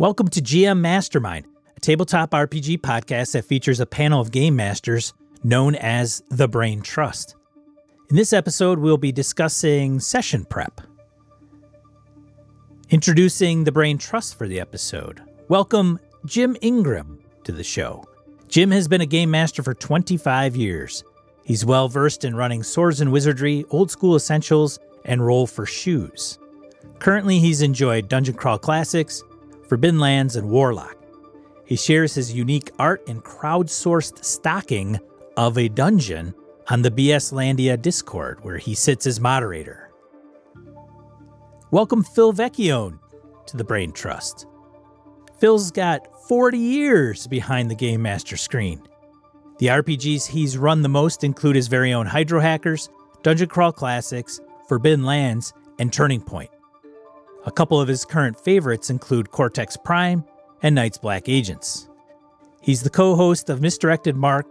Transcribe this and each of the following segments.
Welcome to GM Mastermind, a tabletop RPG podcast that features a panel of game masters known as the Brain Trust. In this episode, we'll be discussing session prep. Introducing the Brain Trust for the episode. Welcome Jim Ingram to the show. Jim has been a game master for 25 years. He's well versed in running Swords and Wizardry, Old School Essentials, and Roll for Shoes. Currently, he's enjoyed Dungeon Crawl Classics, Forbidden Lands, and Warlock. He shares his unique art and crowdsourced stocking of a dungeon on the BS Landia Discord, where he sits as moderator. Welcome Phil Vecchione to the Brain Trust. Phil's got 40 years behind the Game Master screen. The RPGs he's run the most include his very own Hydro Hackers, Dungeon Crawl Classics, Forbidden Lands, and Turning Point. A couple of his current favorites include Cortex Prime and Night's Black Agents. He's the co host of Misdirected Mark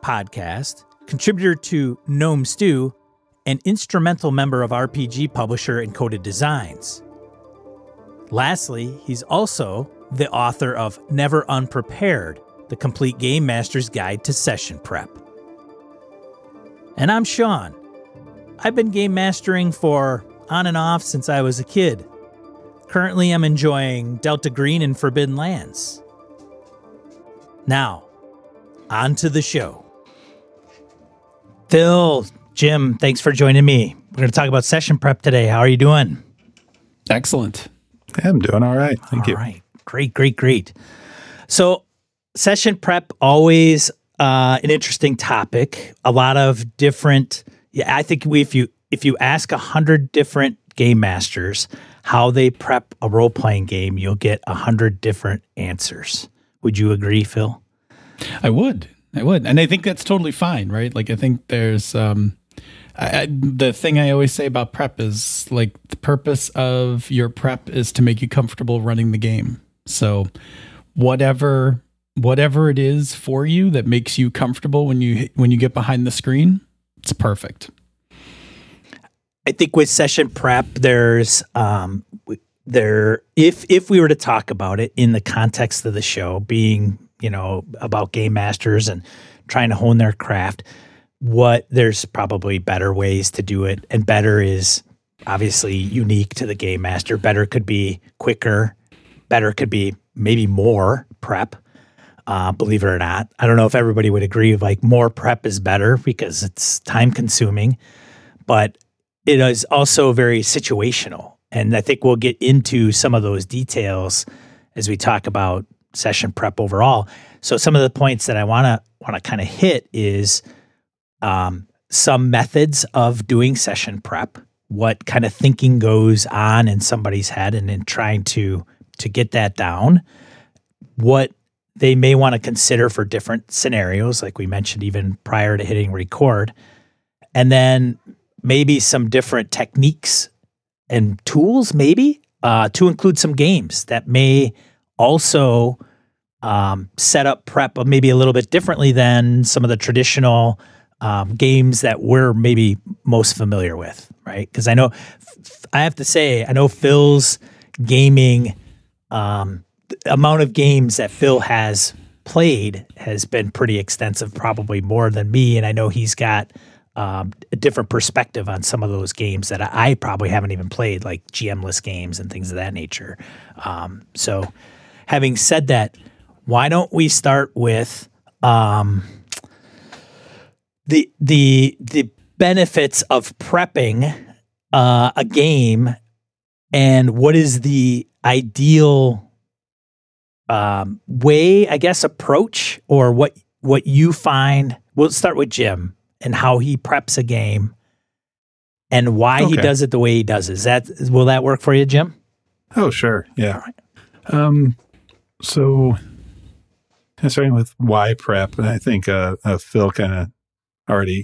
podcast, contributor to Gnome Stew, and instrumental member of RPG publisher Encoded Designs. Lastly, he's also the author of Never Unprepared, the complete game master's guide to session prep. And I'm Sean. I've been game mastering for on and off since I was a kid. Currently, I'm enjoying Delta Green and Forbidden Lands. Now, on to the show. Phil, Jim, thanks for joining me. We're going to talk about session prep today. How are you doing? Excellent. Yeah, I'm doing all right. Thank all you. Right. Great, great, great. So, session prep always uh, an interesting topic. A lot of different. Yeah, I think we, if you if you ask a hundred different game masters how they prep a role playing game, you'll get a hundred different answers. Would you agree, Phil? I would. I would, and I think that's totally fine, right? Like, I think there's um, I, I, the thing I always say about prep is like the purpose of your prep is to make you comfortable running the game. So, whatever whatever it is for you that makes you comfortable when you when you get behind the screen, it's perfect. I think with session prep, there's um, there if if we were to talk about it in the context of the show, being you know about game masters and trying to hone their craft, what there's probably better ways to do it, and better is obviously unique to the game master. Better could be quicker. Better could be maybe more prep. Uh, believe it or not, I don't know if everybody would agree. Like more prep is better because it's time consuming, but it is also very situational. And I think we'll get into some of those details as we talk about session prep overall. So some of the points that I want to want to kind of hit is um, some methods of doing session prep, what kind of thinking goes on in somebody's head, and in trying to to get that down, what they may want to consider for different scenarios, like we mentioned even prior to hitting record, and then maybe some different techniques and tools, maybe uh, to include some games that may also um, set up prep maybe a little bit differently than some of the traditional um, games that we're maybe most familiar with, right? Because I know I have to say, I know Phil's gaming um, amount of games that Phil has played has been pretty extensive, probably more than me. And I know he's got um, a different perspective on some of those games that I probably haven't even played, like GMless games and things of that nature. Um, so, having said that, why don't we start with um, the the the benefits of prepping uh, a game and what is the ideal um, way, I guess, approach or what what you find. We'll start with Jim and how he preps a game and why okay. he does it the way he does it. Is that will that work for you, Jim? Oh, sure. Yeah. Right. Um, so starting with why prep, I think uh, uh, Phil kind of already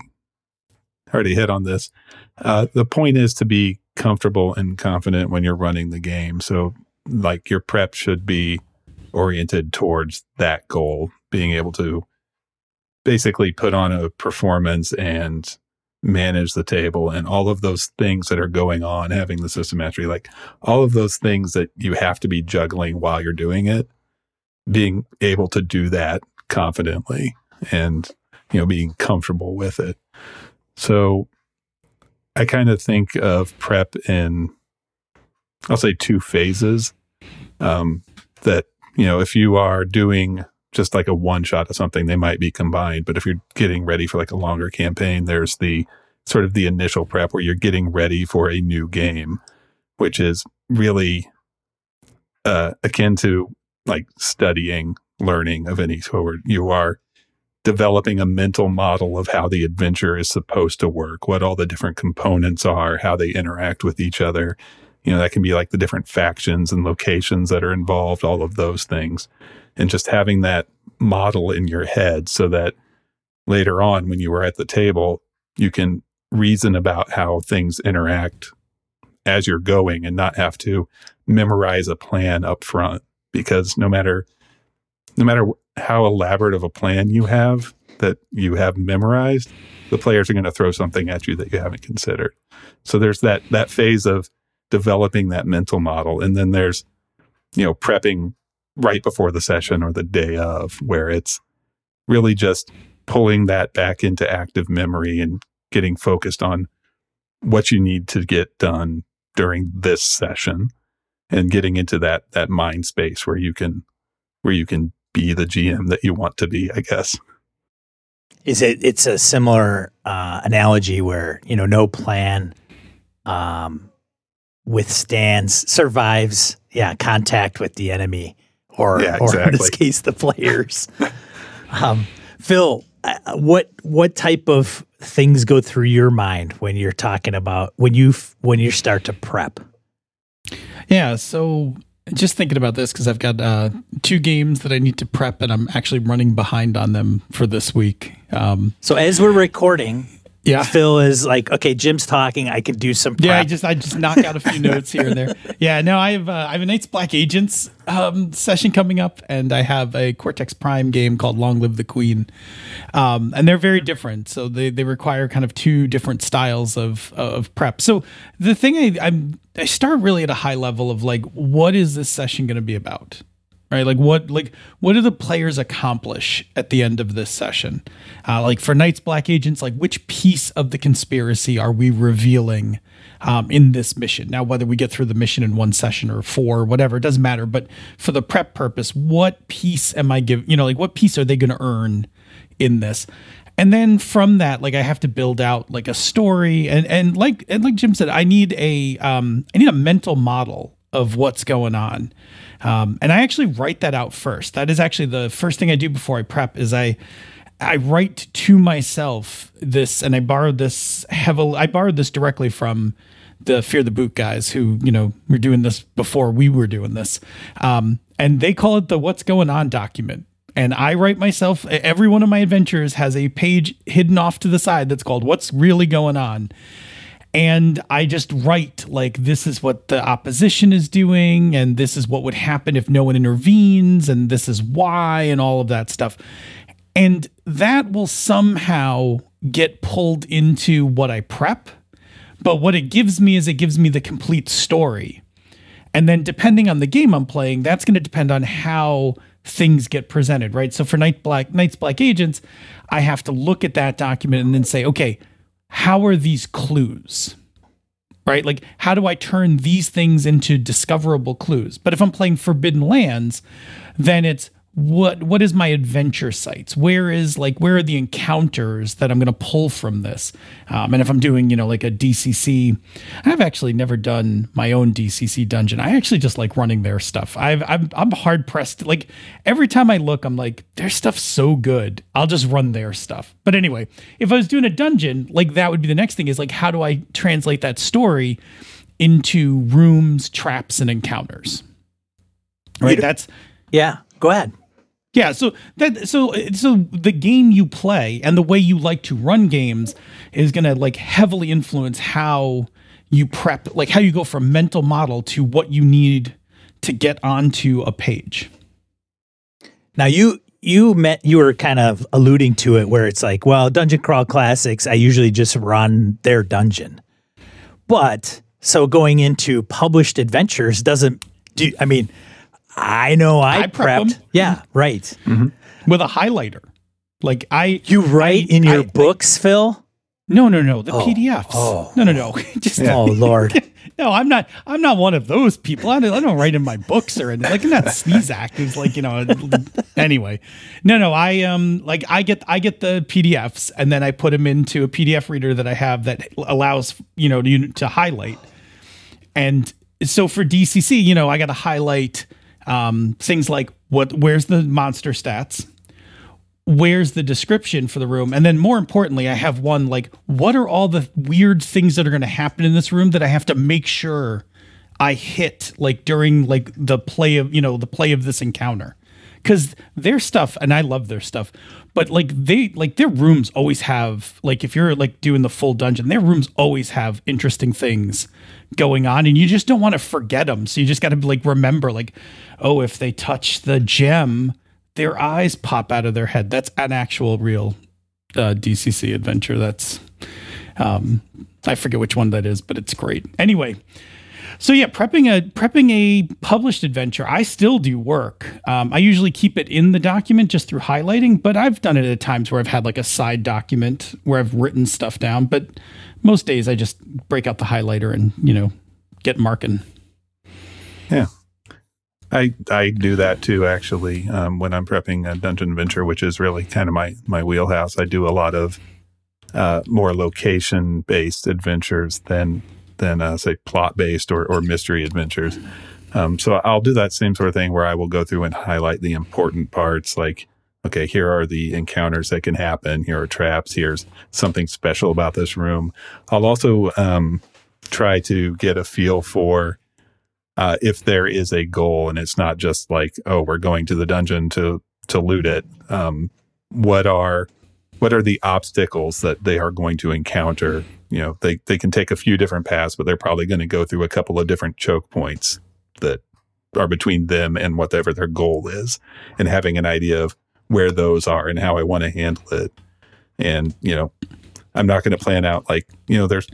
already hit on this. Uh, the point is to be comfortable and confident when you're running the game. So, like your prep should be oriented towards that goal, being able to basically put on a performance and manage the table and all of those things that are going on, having the system mastery, like all of those things that you have to be juggling while you're doing it, being able to do that confidently and, you know, being comfortable with it. So I kind of think of prep in, I'll say two phases. Um, that, you know, if you are doing just like a one shot of something, they might be combined. But if you're getting ready for like a longer campaign, there's the sort of the initial prep where you're getting ready for a new game, which is really uh, akin to like studying, learning of any sort. You are developing a mental model of how the adventure is supposed to work, what all the different components are, how they interact with each other. You know, that can be like the different factions and locations that are involved, all of those things and just having that model in your head so that later on when you are at the table you can reason about how things interact as you're going and not have to memorize a plan up front. Because no matter no matter how elaborate of a plan you have that you have memorized the players are going to throw something at you that you haven't considered. So there's that that phase of developing that mental model. And then there's you know prepping right before the session or the day of, where it's really just pulling that back into active memory and getting focused on what you need to get done during this session and getting into that that mind space where you can where you can be the GM that you want to be, I guess. Is it it's a similar uh, analogy where, you know, no plan um, withstands survives yeah, contact with the enemy or, yeah, exactly. or in this case, the players. um, Phil, uh, what what type of things go through your mind when you're talking about when you when you start to prep? Yeah, so just thinking about this because I've got uh, two games that I need to prep, and I'm actually running behind on them for this week. Um, so as we're recording, yeah. Phil is like, okay, Jim's talking. I could do some. Prep. Yeah, I just I just knock out a few notes here and there. Yeah, no, I have uh, I have a Night's Black Agents um, session coming up, and I have a Cortex Prime game called Long Live the Queen, um, and they're very different. So they they require kind of two different styles of of prep. So the thing I I'm I start really at a high level of like, what is this session going to be about? Right? Like what like what do the players accomplish at the end of this session? Uh, like for Night's Black Agents like which piece of the conspiracy are we revealing um, in this mission? Now whether we get through the mission in one session or four or whatever it doesn't matter but for the prep purpose what piece am i giving you know like what piece are they going to earn in this? And then from that like i have to build out like a story and and like and like jim said i need a um i need a mental model of what's going on um, and I actually write that out first. That is actually the first thing I do before I prep is I I write to myself this, and I borrowed this heavily. I borrowed this directly from the Fear the Boot guys, who you know were doing this before we were doing this, um, and they call it the "What's Going On" document. And I write myself. Every one of my adventures has a page hidden off to the side that's called "What's Really Going On." And I just write like this is what the opposition is doing, and this is what would happen if no one intervenes, and this is why, and all of that stuff. And that will somehow get pulled into what I prep. But what it gives me is it gives me the complete story. And then depending on the game I'm playing, that's going to depend on how things get presented, right? So for Night Black Night's Black Agents, I have to look at that document and then say, okay, how are these clues? Right? Like, how do I turn these things into discoverable clues? But if I'm playing Forbidden Lands, then it's what what is my adventure sites? Where is like where are the encounters that i'm going to pull from this? Um, and if i'm doing you know like a dcc i've actually never done my own dcc dungeon. I actually just like running their stuff. I've i'm, I'm hard pressed like every time i look i'm like their stuff's so good. I'll just run their stuff. But anyway if i was doing a dungeon like that would be the next thing is like how do i translate that story into rooms traps and encounters? Right? That's yeah go ahead yeah, so that so so the game you play and the way you like to run games is going to like heavily influence how you prep, like how you go from mental model to what you need to get onto a page. Now you you met you were kind of alluding to it where it's like, well, Dungeon Crawl Classics, I usually just run their dungeon. But so going into published adventures doesn't do I mean, I know I, I prep prepped. them. Yeah, right. with a highlighter. Like I You write I- in your I- books, Phil? No, no, no. The PDFs. oh, no, no, no. Just Oh Lord. no. I'm not. I'm not one of those people. I don't, I don't write in my books or anything. Like I'm not Sneezak who's like you know. anyway, no, no. I um like I get I get the PDFs and then I put them into a PDF reader that I have that allows you know to, to highlight. And so for DCC, you know, I got to highlight um, things like what, where's the monster stats, where's the description for the room, and then more importantly, I have one like, what are all the weird things that are going to happen in this room that I have to make sure I hit like during like the play of you know the play of this encounter because their stuff and I love their stuff, but like they like their rooms always have like if you're like doing the full dungeon, their rooms always have interesting things going on, and you just don't want to forget them. So you just got to like remember like, oh, if they touch the gem, their eyes pop out of their head. That's an actual real uh, DCC adventure. That's um, I forget which one that is, but it's great. Anyway. So yeah, prepping a prepping a published adventure, I still do work. Um, I usually keep it in the document just through highlighting, but I've done it at times where I've had like a side document where I've written stuff down. But most days I just break out the highlighter and you know get marking. Yeah. I I do that too actually um, when I'm prepping a dungeon adventure, which is really kind of my my wheelhouse. I do a lot of uh, more location based adventures than than uh, say plot based or, or mystery adventures. Um, so I'll do that same sort of thing where I will go through and highlight the important parts, like okay, here are the encounters that can happen. Here are traps. Here's something special about this room. I'll also um, try to get a feel for uh, if there is a goal and it's not just like oh we're going to the dungeon to to loot it um, what are what are the obstacles that they are going to encounter you know they they can take a few different paths but they're probably going to go through a couple of different choke points that are between them and whatever their goal is and having an idea of where those are and how I want to handle it. And you know I'm not going to plan out like you know there's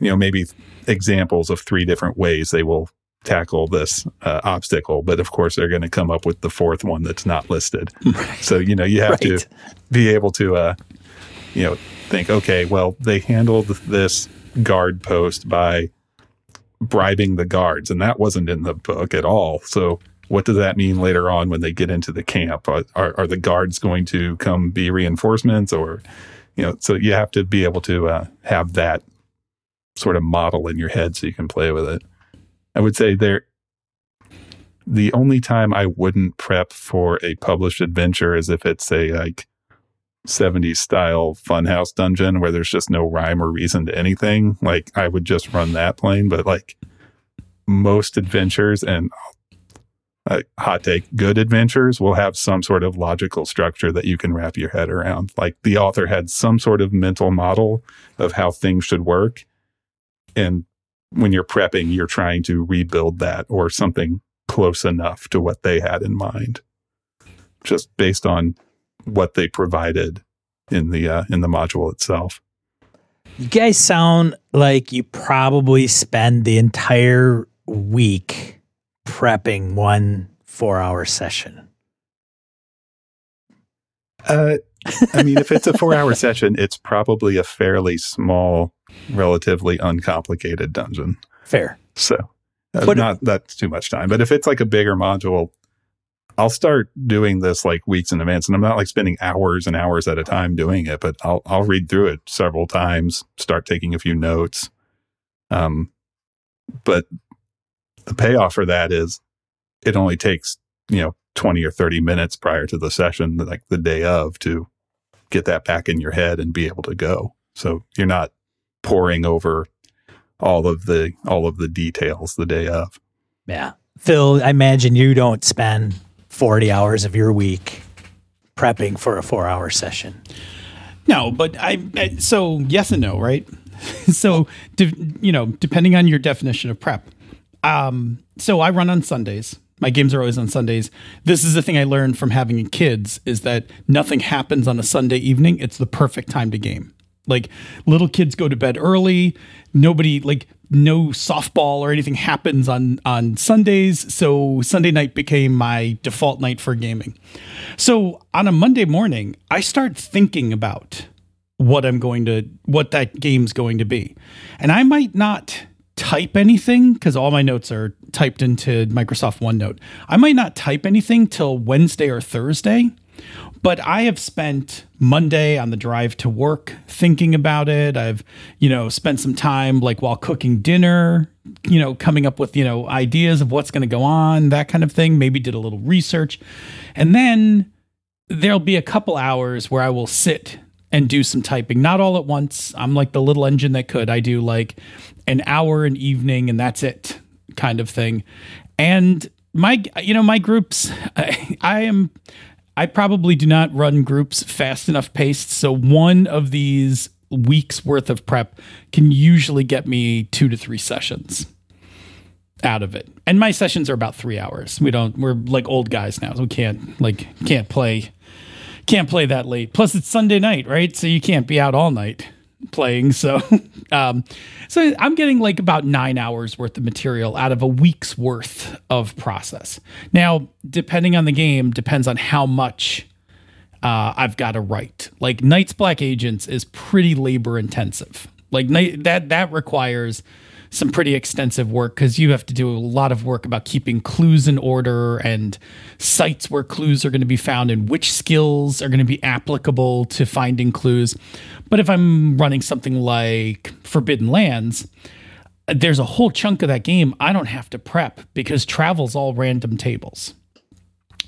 you know maybe examples of three different ways they will tackle this uh, obstacle but of course they're going to come up with the fourth one that's not listed. So you know you have Right. to be able to uh you know think okay well they handled this guard post by bribing the guards and that wasn't in the book at all. So what does that mean later on when they get into the camp? Are, are, are the guards going to come be reinforcements or you know so you have to be able to uh, have that sort of model in your head so you can play with it. I would say there the only time i wouldn't prep for a published adventure is if it's a like 70s style funhouse dungeon where there's just no rhyme or reason to anything. Like i would just run that plain but like most adventures and uh, hot take good adventures will have some sort of logical structure that you can wrap your head around. Like the author had some sort of mental model of how things should work and when you're prepping you're trying to rebuild that or something close enough to what they had in mind. Just based on what they provided in the uh, in the module itself You guys sound like you probably spend the entire week prepping one four hour session. Uh, I mean, if it's a four hour session, it's probably a fairly small, relatively uncomplicated dungeon. Fair. So, uh, But- not that's too much time. But if it's like a bigger module, I'll start doing this like weeks in advance, and I'm not like spending hours and hours at a time doing it. But I'll I'll read through it several times, start taking a few notes. Um, but the payoff for that is it only takes you know 20 or 30 minutes prior to the session like the day of to get that back in your head and be able to go so you're not poring over all of the all of the details the day of Yeah. Phil, I imagine you don't spend 40 hours of your week prepping for a four hour session. No, but I, I so yes and no, right? so de- you know, depending on your definition of prep. Um, so I run on Sundays, My games are always on Sundays. This is the thing I learned from having kids is that nothing happens on a Sunday evening. It's the perfect time to game. Like little kids go to bed early. Nobody like no softball or anything happens on on Sundays. So Sunday night became my default night for gaming. So on a Monday morning, I start thinking about what I'm going to what that game's going to be. And I might not type anything because all my notes are typed into Microsoft OneNote. I might not type anything till Wednesday or Thursday, but I have spent Monday on the drive to work thinking about it. I've, you know, spent some time like while cooking dinner, you know, coming up with, you know, ideas of what's going to go on, that kind of thing. Maybe did a little research. And then there'll be a couple hours where I will sit and do some typing, not all at once. I'm like the little engine that could. I do like an hour an evening and that's it kind of thing. And my, you know, my groups, I, I am, I probably do not run groups fast enough paced. So one of these weeks worth of prep can usually get me two to three sessions out of it. And my sessions are about three hours. We don't, we're like old guys now. So we can't like, can't play can't play that late. Plus, it's Sunday night, right? So you can't be out all night playing. So, um, so I'm getting like about nine hours worth of material out of a week's worth of process. Now, depending on the game, depends on how much uh, I've got to write. Like Night's Black Agents is pretty labor intensive. Like that that requires some pretty extensive work because you have to do a lot of work about keeping clues in order and sites where clues are going to be found and which skills are going to be applicable to finding clues. But if I'm running something like Forbidden Lands, there's a whole chunk of that game I don't have to prep because travel's all random tables.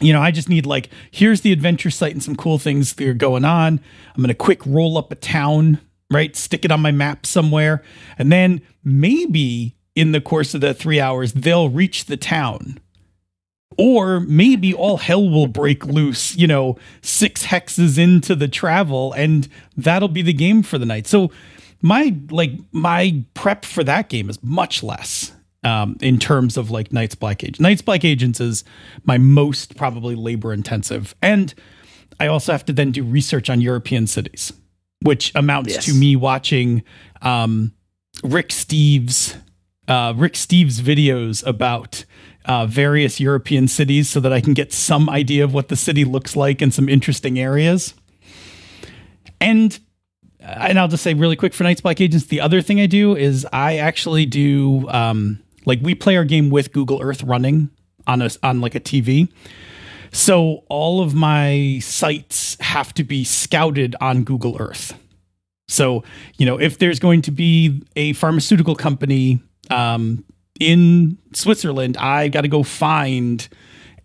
You know, I just need like, here's the adventure site and some cool things that are going on. I'm going to quick roll up a town right? Stick it on my map somewhere. And then maybe in the course of the three hours, they'll reach the town. Or maybe all hell will break loose, you know, six hexes into the travel, and that'll be the game for the night. So my like my prep for that game is much less um, in terms of like Knights Black Age. Night's Black Agents is my most probably labor intensive. And I also have to then do research on European cities which amounts yes. to me watching um, Rick Steves uh, Rick Steves videos about uh, various European cities so that I can get some idea of what the city looks like in some interesting areas. And uh, and I'll just say really quick for Night's Black Agents, the other thing I do is I actually do um, like we play our game with Google Earth running on a on like a TV. So all of my sites have to be scouted on Google Earth. So, you know, if there's going to be a pharmaceutical company um, in Switzerland, I got to go find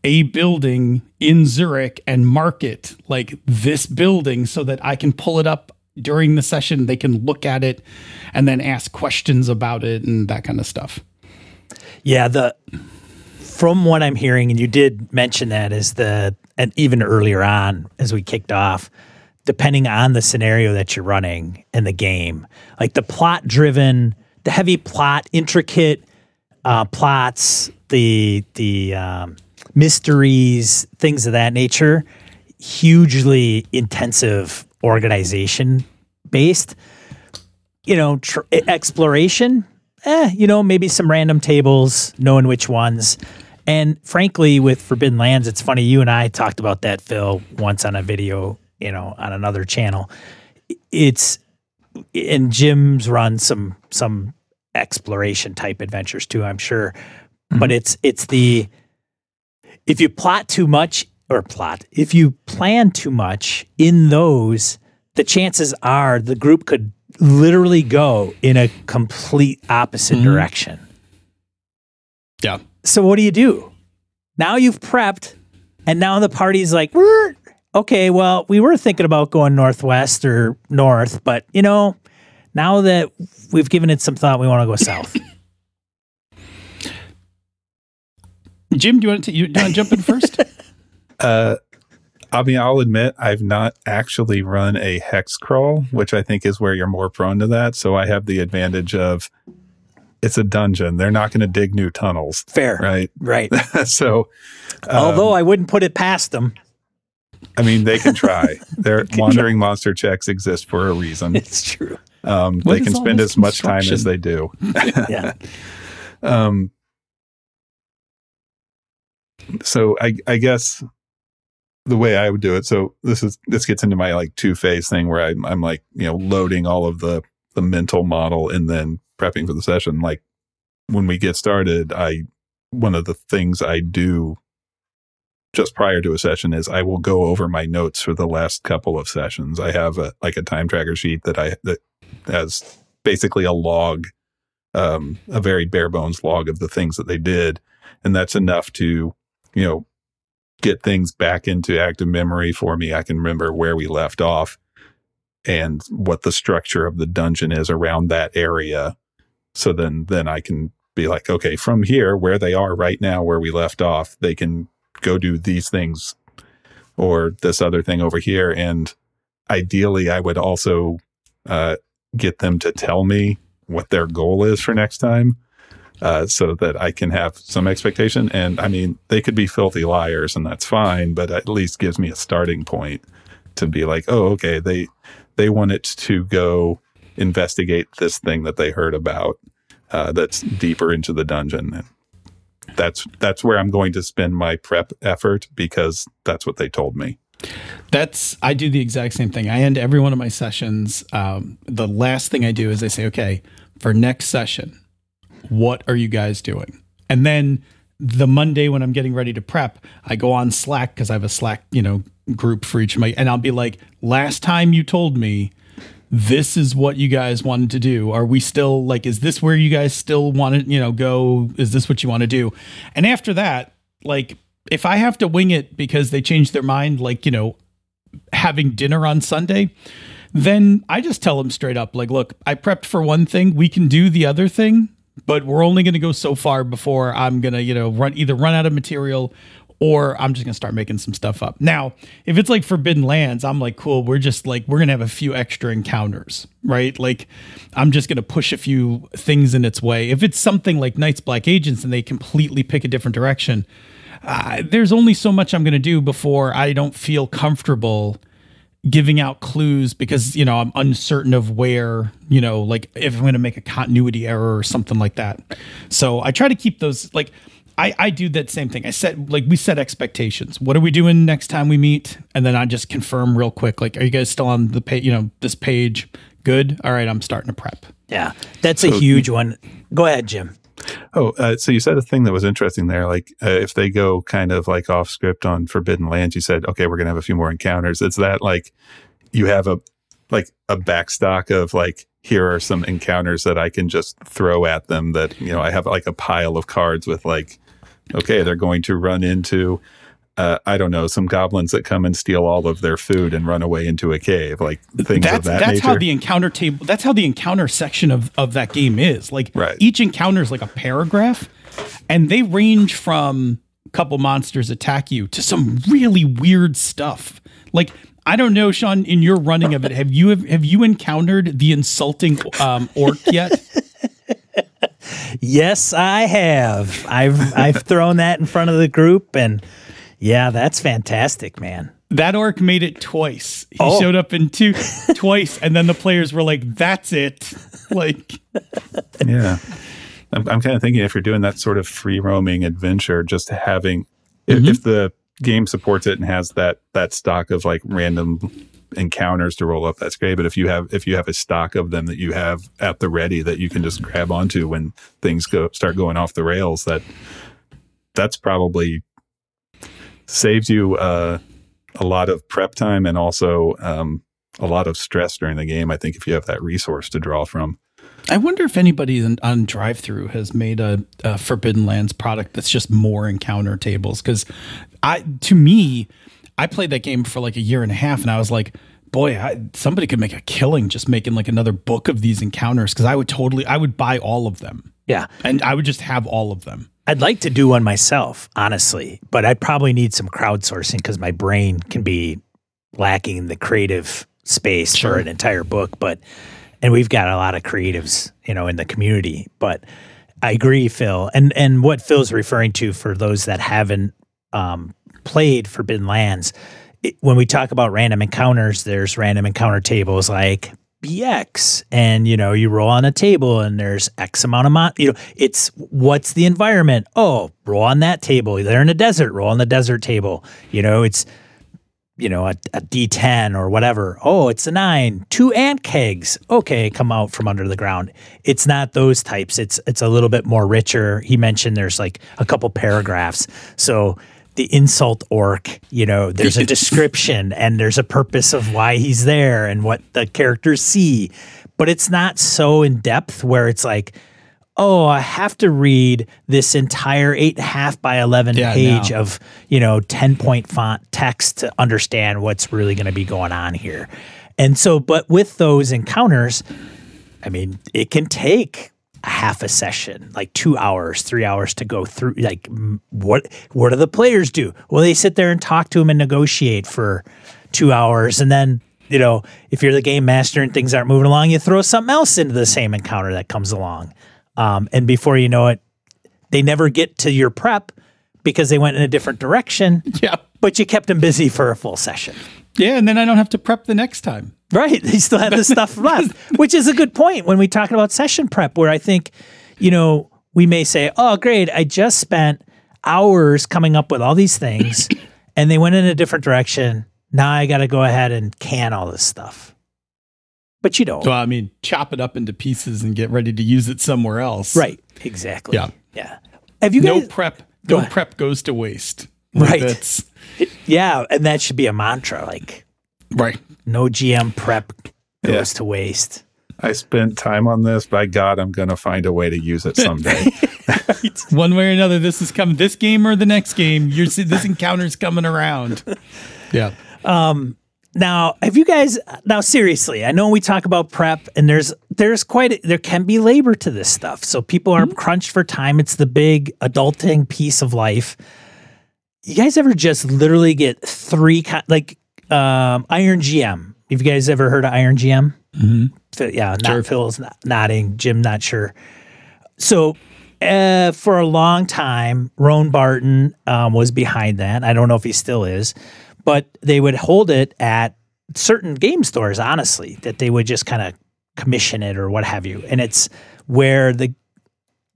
a building in Zurich and mark it like this building so that I can pull it up during the session. They can look at it and then ask questions about it and that kind of stuff. Yeah, the from what I'm hearing, and you did mention that is the and even earlier on as we kicked off, depending on the scenario that you're running in the game, like the plot driven, the heavy plot, intricate uh, plots, the the um, mysteries, things of that nature, hugely intensive organization based. You know, tr- exploration. Eh, you know, maybe some random tables, knowing which ones. And frankly, with Forbidden Lands, it's funny. You and I talked about that, Phil, once on a video, you know, on another channel. It's and Jim's run some some exploration type adventures too, I'm sure. Mm-hmm. But it's it's the if you plot too much or plot, if you plan too much in those, the chances are the group could literally go in a complete opposite mm-hmm. direction. Yeah. So what do you do? Now you've prepped, and now the party's like, okay, well, we were thinking about going northwest or north, but you know, now that we've given it some thought, we want to go south. Jim, do you want to, you, do you want to jump in first? uh, I mean, I'll admit I've not actually run a hex crawl, which I think is where you're more prone to that. So I have the advantage of it's a dungeon. They're not going to dig new tunnels, Fair. right? Right. so, um, Although I wouldn't put it past them. I mean, they can try. Their wandering monster checks exist for a reason. It's true. Um, they can spend as much time as they do. Yeah. Um, so I, I guess the way I would do it. So this is this gets into my like two phase thing where I'm, I'm like you know loading all of the the mental model and then prepping for the session. Like when we get started, I one of the things I do just prior to a session is I will go over my notes for the last couple of sessions. I have a like a time tracker sheet that I that has basically a log um, a very bare bones log of the things that they did. And that's enough to, you know, get things back into active memory for me. I can remember where we left off and what the structure of the dungeon is around that area. So then, then I can be like, okay, from here, where they are right now, where we left off, they can go do these things or this other thing over here. And ideally, I would also uh, get them to tell me what their goal is for next time uh, so that I can have some expectation. And I mean, they could be filthy liars and that's fine, but at least gives me a starting point to be like, oh, okay, they, they want it to go investigate this thing that they heard about uh, that's deeper into the dungeon. And that's, that's where I'm going to spend my prep effort because that's what they told me. That's I do the exact same thing. I end every one of my sessions. Um, the last thing I do is I say, okay, for next session, what are you guys doing? And then the Monday when I'm getting ready to prep, I go on Slack because I have a Slack, you know, group for each of my, and I'll be like, last time you told me this is what you guys wanted to do. Are we still like, is this where you guys still want to, you know, go? Is this what you want to do? And after that, like, if I have to wing it because they changed their mind, like, you know, having dinner on Sunday, then I just tell them straight up, like, look, I prepped for one thing, we can do the other thing, but we're only going to go so far before I'm going to, you know, run either run out of material or I'm just to start making some stuff up. Now, if it's like Forbidden Lands, I'm like, cool, we're just like, we're to have a few extra encounters, right? Like, I'm just to push a few things in its way. If it's something like Night's Black Agents and they completely pick a different direction, uh, there's only so much I'm to do before I don't feel comfortable giving out clues because you know I'm uncertain of where you know like if I'm going to make a continuity error or something like that. So I try to keep those like I I do that same thing. I set like we set expectations. What are we doing next time we meet? And then I just confirm real quick like are you guys still on the page, you know, this page? Good. All right, I'm starting to prep. Yeah. That's a huge one. Go ahead, Jim. Oh, uh, so you said a thing that was interesting there. Like, uh, if they go kind of like off script on Forbidden Lands, you said, okay, we're going to have a few more encounters. It's that like you have a like a backstock of like here are some encounters that I can just throw at them. That you know I have like a pile of cards with like, okay, they're going to run into. Uh, I don't know, some goblins that come and steal all of their food and run away into a cave, like things that's of that that's nature. how the encounter table that's how the encounter section of of that game is like Right. each encounter is like a paragraph and they range from a couple monsters attack you to some really weird stuff like I don't know, Sean. In your running of it, have you have have you encountered the insulting um, orc yet? Yes, I have. I've I've thrown that in front of the group and yeah, that's fantastic, man. That orc made it twice. He Oh. showed up in two twice, and then the players were like, "That's it." Like, Yeah. I'm, I'm kind of thinking if you're doing that sort of free roaming adventure, just having, if, mm-hmm. if the game supports it and has that, that stock of like random encounters to roll up, that's great. But if you have, if you have a stock of them that you have at the ready that you can just grab onto when things go, start going off the rails, that that's probably saves you, uh, a lot of prep time and also, um, a lot of stress during the game. I think if you have that resource to draw from. I wonder if anybody in, on drive through has made a, a Forbidden Lands product that's just more encounter tables. Because I, to me, I played that game for like a year and a half, and I was like, boy, I, somebody could make a killing just making like another book of these encounters. Because I would totally, I would buy all of them, Yeah. and I would just have all of them. I'd like to do one myself, honestly, but I'd probably need some crowdsourcing because my brain can be lacking the creative space Sure. for an entire book. But and we've got a lot of creatives, you know, in the community. But I agree, Phil, and and what Phil's referring to for those that haven't um, played Forbidden Lands, it, when we talk about random encounters, there's random encounter tables like BX, and you know you roll on a table and there's X amount of mon- you know it's what's the environment? Oh, roll on that table. They're in a desert. Roll on the desert table. You know it's you know, a, a D10 or whatever. Oh, it's a nine. Two ankhegs. Okay, come out from under the ground. It's not those types. It's it's a little bit more richer. He mentioned there's like a couple paragraphs. So the insult orc, you know, there's a description and there's a purpose of why he's there and what the characters see. But it's not so in depth where it's like, oh, I have to read this entire eight and a half by 11 Yeah, page no. of, you know, 10 point font text to understand what's really going to be going on here. And so, but with those encounters, I mean, it can take half a session, like two hours, three hours to go through. Like, what what do the players do? Well, they sit there and talk to them and negotiate for two hours, and then you know, if you're the game master and things aren't moving along, you throw something else into the same encounter that comes along, um, and before you know it, they never get to your prep because they went in a different direction. Yeah. But you kept them busy for a full session. Yeah, and then I don't have to prep the next time. Right. They still have the stuff left, which is a good point when we talk about session prep, where I think, you know, we may say, oh, great, I just spent hours coming up with all these things and they went in a different direction. Now I got to go ahead and can all this stuff. But you don't. So I mean, chop it up into pieces and get ready to use it somewhere else. right. Exactly. Yeah. Yeah. Have you No prep. Go No ahead. prep goes to waste. Right. That's yeah. And that should be a mantra like, right. no GM prep goes Yeah. to waste. I spent time on this. By God, I'm going to find a way to use it someday. One way or another, this is coming. This game or the next game, you're see- this encounter's coming around. Yeah. Um, now, have you guys now seriously? I know we talk about prep and there's there's quite a, there can be labor to this stuff. So people are mm-hmm. crunched for time. It's the big adulting piece of life. You guys ever just literally get three co- like um, Iron GM? Have you guys ever heard of Iron GM? Phil- yeah, not Sure. Phil's not, nodding. Jim not sure. So uh, for a long time, Roan Barton um, was behind that. I don't know if he still is, but they would hold it at certain game stores. Honestly, that they would just kind of commission it or what have you, and it's where the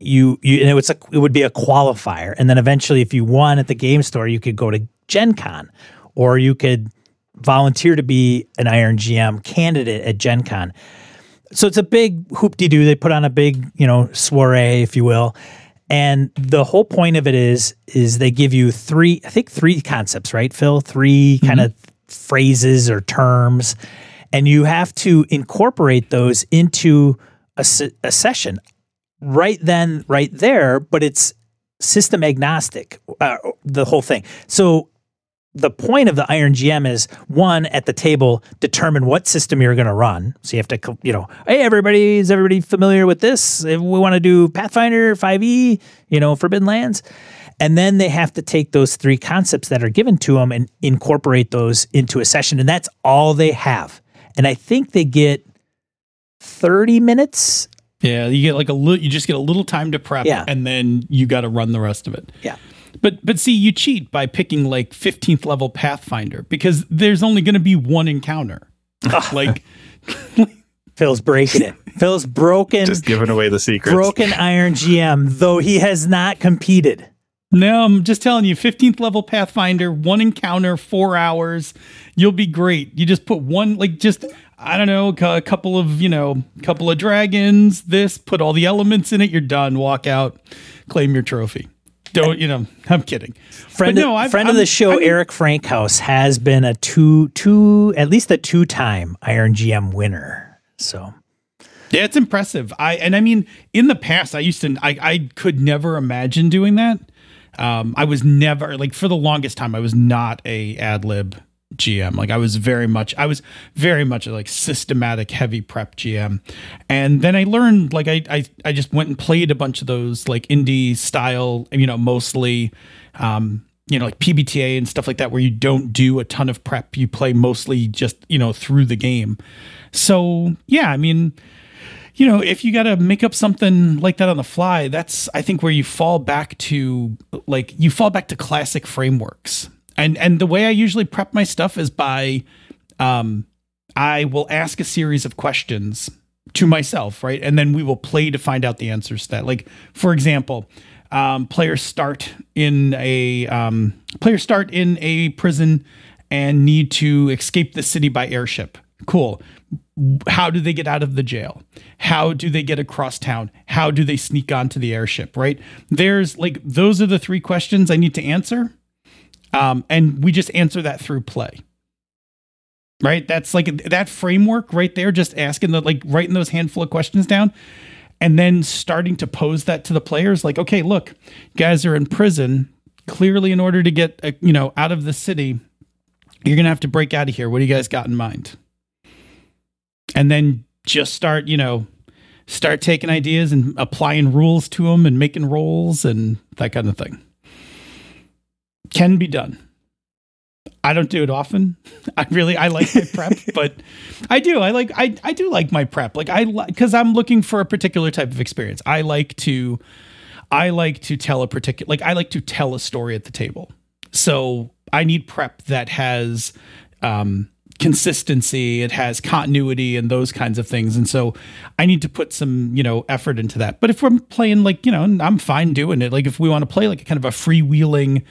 you you and it was a, it would be a qualifier, and then eventually, if you won at the game store, you could go to Gen Con, or you could volunteer to be an Iron GM candidate at Gen Con so it's a big hoop de doo. They put on a big, you know, soiree, if you will. And the whole point of it is, is they give you three, I think three concepts, right, Phil? 3 mm-hmm. kind of phrases or terms, and you have to incorporate those into a, se- a session right then, right there. But it's system agnostic, uh, the whole thing. So the point of the Iron GM is one at the table determine what system you're going to run. So you have to, you know, hey everybody, is everybody familiar with this? If we want to do Pathfinder 5e, you know, Forbidden Lands, and then they have to take those three concepts that are given to them and incorporate those into a session, and that's all they have. And I think they get 30 minutes. Yeah, you get like a little. You just get a little time to prep, Yeah. and then you got to run the rest of it. Yeah. But but see, you cheat by picking like 15th level Pathfinder because there's only going to be one encounter. like Phil's breaking it. Phil's broken, Just giving away the secret. broken Iron GM, though he has not competed. no, I'm just telling you, 15th level Pathfinder, one encounter, four hours, you'll be great. You just put one like just. I don't know, a couple of, you know, a couple of dragons, this, put all the elements in it, you're done, walk out, claim your trophy. Don't, you know, I'm kidding. friend, But no, of, friend of I'm- the show, I'm- Eric Frankhouse, has been a two, two, at least a two-time Iron GM winner. So Yeah, it's impressive. I and I mean, in the past, I used to, I, I could never imagine doing that. Um, I was never like for the longest time, I was not a ad lib GM. Like I was very much, I was very much like systematic, heavy prep GM. And then I learned, like I, I, I just went and played a bunch of those like indie style, you know, mostly. Um, you know, like PBTA and stuff like that, where you don't do a ton of prep. You play mostly just, you know, through the game. So, yeah, I mean, you know, if you got to make up something like that on the fly, that's, I think, where you fall back to, like, you fall back to classic frameworks. And, and the way I usually prep my stuff is by, um, I will ask a series of questions to myself, right? And then we will play to find out the answers to that. Like, for example, um, players start in a um, players start in a prison and need to escape the city by airship. Cool. How do they get out of the jail? How do they get across town? How do they sneak onto the airship? Right? There's like those are the three questions I need to answer, um, and we just answer that through play. Right? That's like that framework right there just asking the like writing those handful of questions down and then starting to pose that to the players like okay look guys are in prison. Clearly in order to get uh, you know out of the city you're gonna have to break out of here. What do you guys got in mind? And then just start you know start taking ideas and applying rules to them and making rolls and that kind of thing can be done I don't do it often. I really I like my prep, but I do. I like I I do like my prep. Like I because I'm looking for a particular type of experience. I like to I like to tell a particular like I like to tell a story at the table. So I need prep that has um consistency, it has continuity and those kinds of things. And so I need to put some, you know, effort into that. But if we're playing like, you know, I'm fine doing it. Like if we want to play like a kind of a freewheeling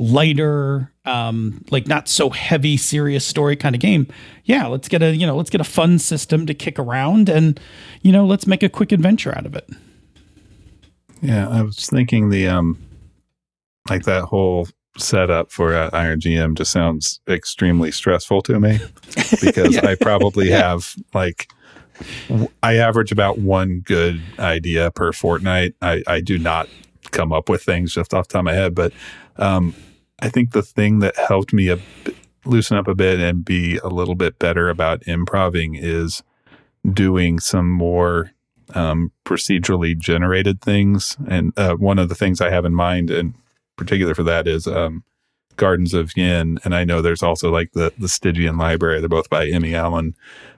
lighter um like not so heavy serious story kind of game yeah let's get a you know let's get a fun system to kick around and you know let's make a quick adventure out of it yeah i was thinking the um like that whole setup for uh, iron gm just sounds extremely stressful to me because yeah. i probably yeah. have like I average about one good idea per fortnight. I, I do not come up with things just off the top of my head, but um, I think the thing that helped me a, loosen up a bit and be a little bit better about improving is doing some more um, procedurally generated things. And uh, one of the things I have in mind, in particular for that, is um, Gardens of Ynn. And I know there's also like the the Stygian Library. They're both by Emmy Allen.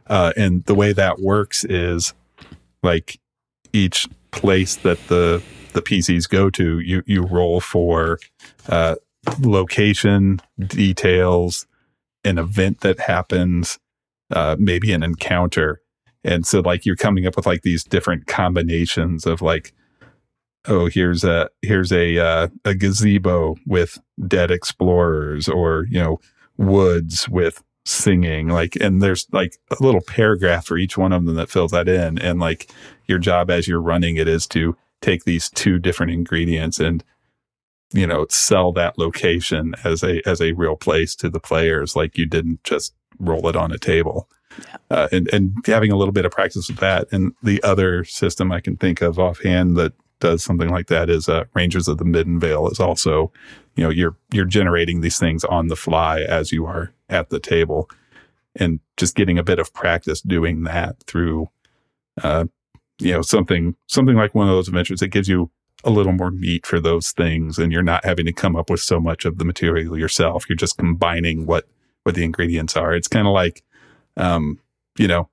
Uh, and the way that works is like each place that the the PCs go to, you you roll for uh, location, details, an event that happens, uh, maybe an encounter. And so like you're coming up with like these different combinations of like, oh, here's a here's a uh, a gazebo with dead explorers, or you know, woods with singing like and there's like a little paragraph for each one of them that fills that in and like your job as you're running it is to take these two different ingredients and you know sell that location as a as a real place to the players like you didn't just roll it on a table. Yeah. uh, and and having a little bit of practice with that. And the other system i can think of offhand that does something like that is uh, rangers of the Middenvale is also you know you're you're generating these things on the fly as you are at the table. And just getting a bit of practice doing that through uh, you know something something like one of those adventures that gives you a little more meat for those things and you're not having to come up with so much of the material yourself. You're just combining what what the ingredients are. It's kind of like um you know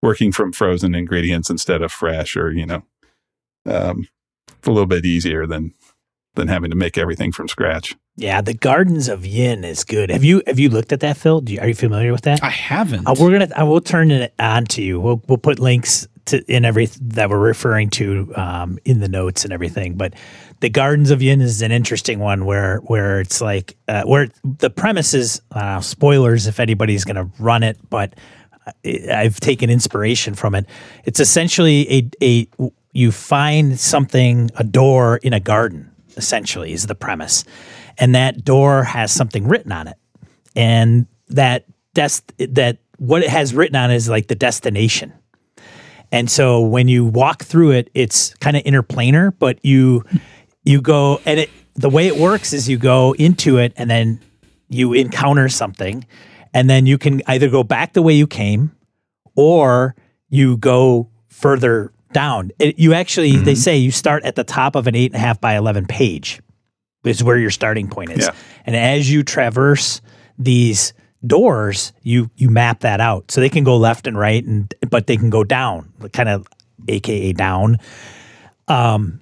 working from frozen ingredients instead of fresh or you know um a little bit easier than than having to make everything from scratch. Yeah the gardens of Ynn is good. Have you have you looked at that phil? You, are you familiar with that? I haven't. Uh, we're gonna i will turn it on to you. We'll, we'll put links to in every that we're referring to um, in the notes and everything. But the Gardens of Ynn is an interesting one where where it's like uh, where the premise is uh, spoilers if anybody's going to run it, but I've taken inspiration from it. It's essentially a a you find something a door in a garden essentially is the premise, and that door has something written on it, and that des- that what it has written on is like the destination and so when you walk through it, it's kind of interplanar, but you you go and it the way it works is you go into it and then you encounter something, and then you can either go back the way you came, or you go further down. It, you actually mm-hmm. they say you start at the top of an eight and a half by eleven page, is where your starting point is. Yeah. And as you traverse these doors, you you map that out. So they can go left and right and but they can go down, kind of aka down. Um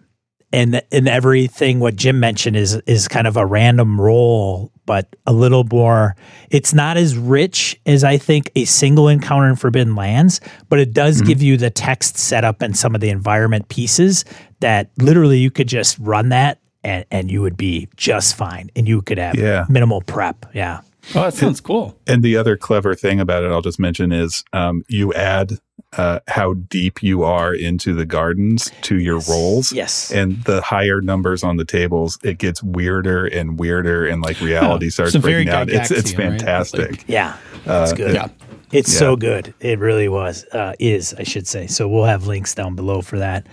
and and everything what Jim mentioned is is kind of a random roll, but a little more. It's not as rich as I think a single encounter in Forbidden Lands, but it does give you the text setup and some of the environment pieces that literally you could just run that and and you would be just fine, and you could have Yeah. minimal prep. Yeah, Oh, that sounds cool. And the other clever thing about it, I'll just mention, is um, you add uh, how deep you are into the gardens to your rolls. yes, And the higher numbers on the tables, it gets weirder and weirder, and like reality starts breaking out. It's it's Gygaxian, right? fantastic. Like- yeah, that's good. Yeah. It's Yeah. so good. It really was. Uh, is I should say. So we'll have links down below for that.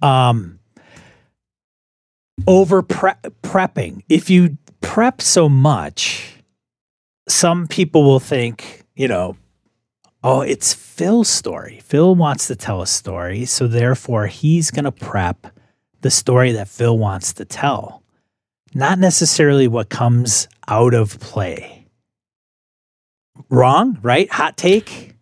Um, over pre- prepping. If you prep so much, some people will think, you know, oh, it's Phil's story. Phil wants to tell a story, so therefore he's going to prep the story that Phil wants to tell, not necessarily what comes out of play. Wrong, right? Hot take.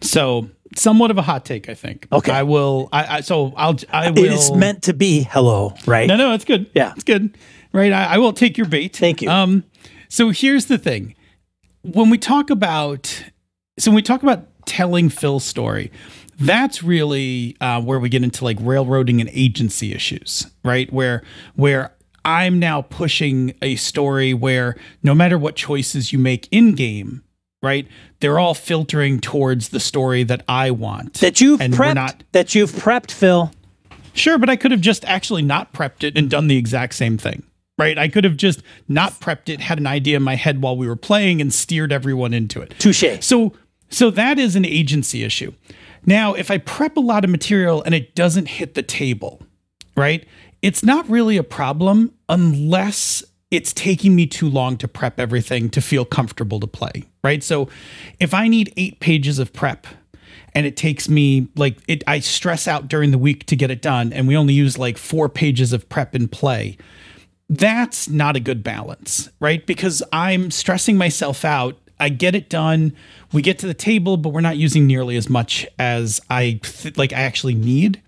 So somewhat of a hot take, I think. Okay. I will. I, I so I'll. I will. It is meant to be hello, right? No, no, it's good. Yeah. it's good. Right. I, I will take your bait. Thank you. Um. So here's the thing. When we talk about, so when we talk about telling Phil's story, that's really uh, where we get into like railroading and agency issues, right? Where where I'm now pushing a story where no matter what choices you make in game, right, they're all filtering towards the story that I want. that you've and prepped. not that you've prepped, Phil. Sure, but I could have just actually not prepped it and done the exact same thing. Right? I could have just not prepped it, had an idea in my head while we were playing and steered everyone into it. Touche. So so that is an agency issue. Now, if I prep a lot of material and it doesn't hit the table, right? It's not really a problem unless it's taking me too long to prep everything to feel comfortable to play, right? So if I need 8 pages of prep and it takes me like it I stress out during the week to get it done and we only use like 4 pages of prep in play, that's not a good balance, right? Because I'm stressing myself out. I get it done. We get to the table, but we're not using nearly as much as I th- like I actually need.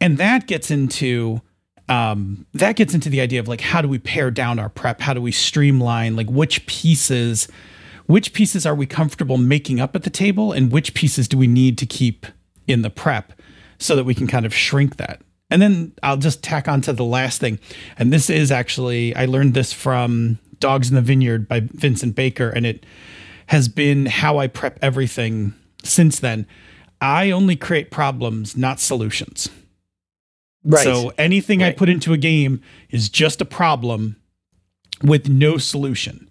And that gets into um, that gets into the idea of like how do we pare down our prep? How do we streamline like which pieces which pieces are we comfortable making up at the table and which pieces do we need to keep in the prep so that we can kind of shrink that. And then I'll just tack on to the last thing. And this is actually, I learned this from Dogs in the Vineyard by Vincent Baker, and it has been how I prep everything since then. I only create problems, not solutions. Right. So anything I put into a game is just a problem with no solution.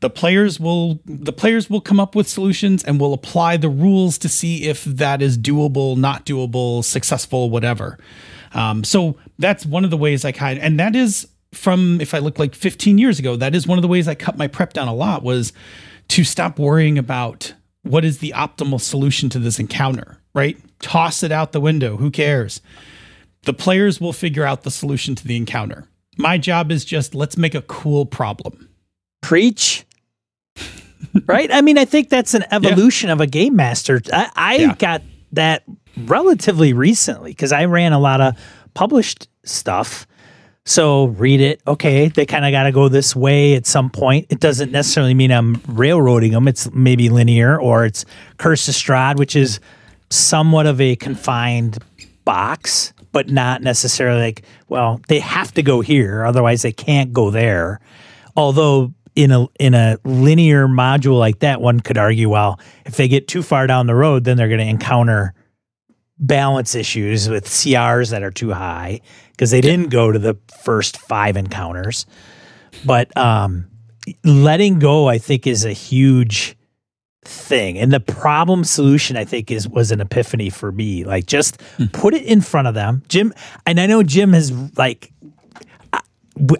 The players will the players will come up with solutions and will apply the rules to see if that is doable, not doable, successful, whatever. Um, so that's one of the ways I kind and that is from if I look like 15 years ago, that is one of the ways I cut my prep down a lot was to stop worrying about what is the optimal solution to this encounter, right? Toss it out the window. Who cares? The players will figure out the solution to the encounter. My job is just let's make a cool problem. preach. right? I mean, I think that's an evolution of a game master. I, I Yeah. got that relatively recently because I ran a lot of published stuff. So read it. Okay, they kind of got to go this way at some point. It doesn't necessarily mean I'm railroading them. It's maybe linear or it's Curse of Strahd, which is somewhat of a confined box, but not necessarily like, well, they have to go here, otherwise they can't go there. Although in a in a linear module like that, one could argue, well, if they get too far down the road, then they're going to encounter balance issues with CRs that are too high because they didn't go to the first five encounters. But um, letting go, I think, is a huge thing. And the problem solution, I think, is was an epiphany for me. Like just put it in front of them. Jim, and I know Jim has like I,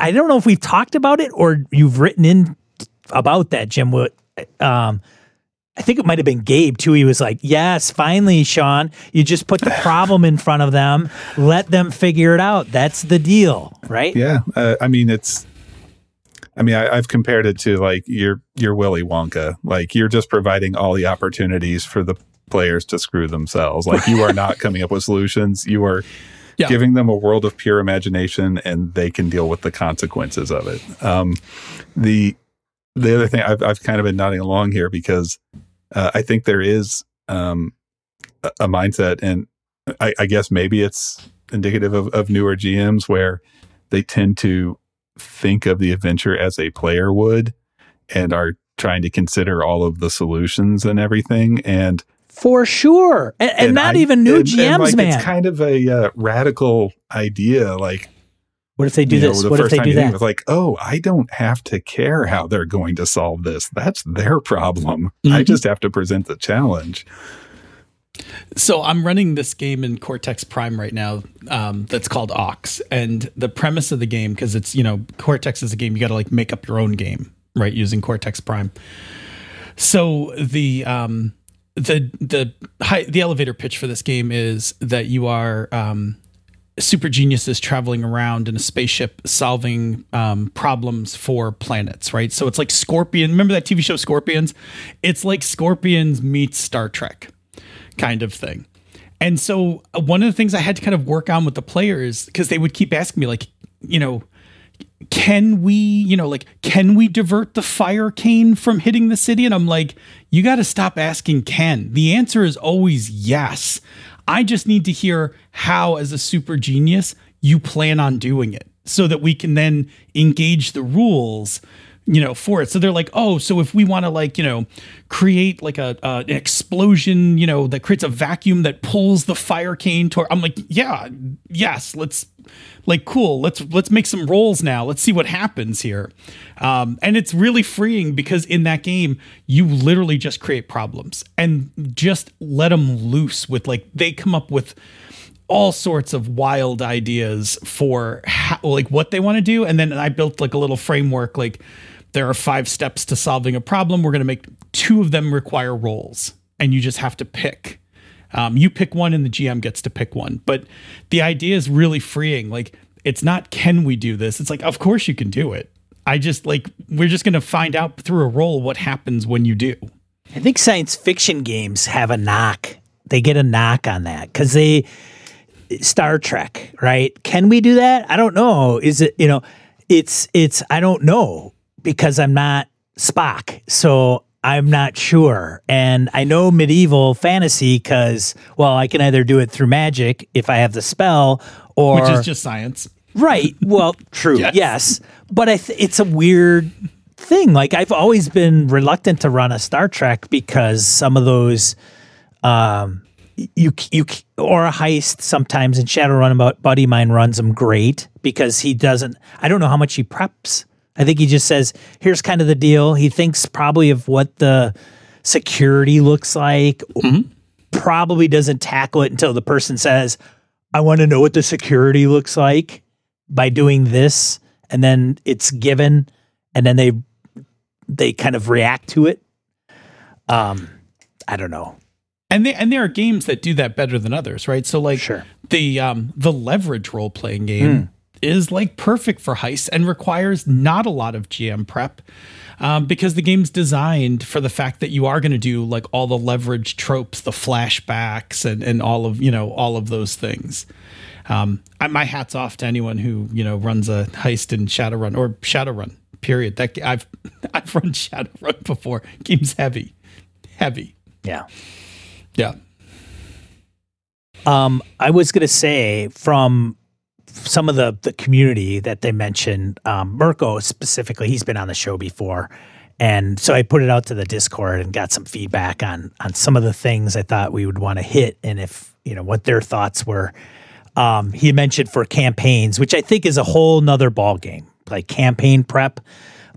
I don't know if we've talked about it or you've written in about that, Jim. What um I think it might have been Gabe too. He was like, Yes, finally, Sean, you just put the problem in front of them, let them figure it out. That's the deal, right? Yeah, uh, I mean it's I mean, I, have compared it to like you're you're Willy Wonka. Like you're just providing all the opportunities for the players to screw themselves. Like you are not coming up with solutions. You are yeah. giving them a world of pure imagination, and they can deal with the consequences of it. Um, the the other thing I've I've kind of been nodding along here because uh, I think there is um, a, a mindset, and I, I guess maybe it's indicative of, of newer GMs where they tend to think of the adventure as a player would and are trying to consider all of the solutions and everything. And for sure, and, and, and not I, even new and, GMs, like, man. It's kind of a uh, radical idea. Like, what if they do this? Know, what if they do that? like, oh, I don't have to care how they're going to solve this. That's their problem. Mm-hmm. I just have to present the challenge. So I'm running this game in Cortex Prime right now. Um, that's called Ox, and the premise of the game, because it's you know Cortex is a game you got to like make up your own game, right? Using Cortex Prime. So the um, the the high, the elevator pitch for this game is that you are um, super geniuses traveling around in a spaceship solving um, problems for planets, right? So it's like Scorpion. Remember that TV show Scorpions? It's like Scorpions meets Star Trek kind of thing. And so uh, one of the things I had to kind of work on with the players because they would keep asking me like, you know, can we, you know, like can we divert the fire cane from hitting the city? And I'm like, you got to stop asking can. The answer is always yes. I just need to hear how as a super genius you plan on doing it so that we can then engage the rules you know for it. So they're like oh so if we want to like you know create like a uh, an explosion you know that creates a vacuum that pulls the fire cane toward i'm like yeah yes let's like cool let's let's make some rolls now. Let's see what happens here. Um, and it's really freeing because in that game you literally just create problems and just let them loose with like they come up with all sorts of wild ideas for how, like what they want to do. And then i built like a little framework like there are five steps to solving a problem. We're going to make two of them require rolls, and you just have to pick. Um, you pick one, and the GM gets to pick one. But the idea is really freeing. Like, it's not can we do this? It's like, of course you can do it. I just like, we're just going to find out through a roll what happens when you do. I think science fiction games have a knock. They get a knock on that because they, Star Trek, right? Can we do that? I don't know. Is it, you know, it's, it's, I don't know because I'm not Spock. So I'm not sure. And I know medieval fantasy because, well, I can either do it through magic if I have the spell or. Which is just science. Right. Well, true. yes. yes. But I th- it's a weird thing. Like, I've always been reluctant to run a Star Trek because some of those. Um, you you or a heist sometimes in Shadowrun about buddy mine runs them great because he doesn't I don't know how much he preps I think he just says, here's kind of the deal. He thinks probably of what the security looks like, mm-hmm. probably doesn't tackle it until the person says, I want to know what the security looks like by doing this. And then it's given, and then they they kind of react to it. Um, I don't know. And they, and there are games that do that better than others, right? So like sure. the um the leverage role playing game mm is like perfect for heist and requires not a lot of GM prep um, because the game's designed for the fact that you are going to do like all the leverage tropes, the flashbacks, and and all of you know all of those things. Um, I, my hats off to anyone who you know runs a heist in Shadowrun or Shadowrun. Period. That I've I've run Shadowrun before. Game's heavy, heavy. Yeah, yeah. Um, I was gonna say from some of the the community that they mentioned, um, Mirko specifically, he's been on the show before, and so I put it out to the Discord and got some feedback on on some of the things I thought we would want to hit, and if you know what their thoughts were. Um, he mentioned for campaigns, which I think is a whole nother ball game, like campaign prep.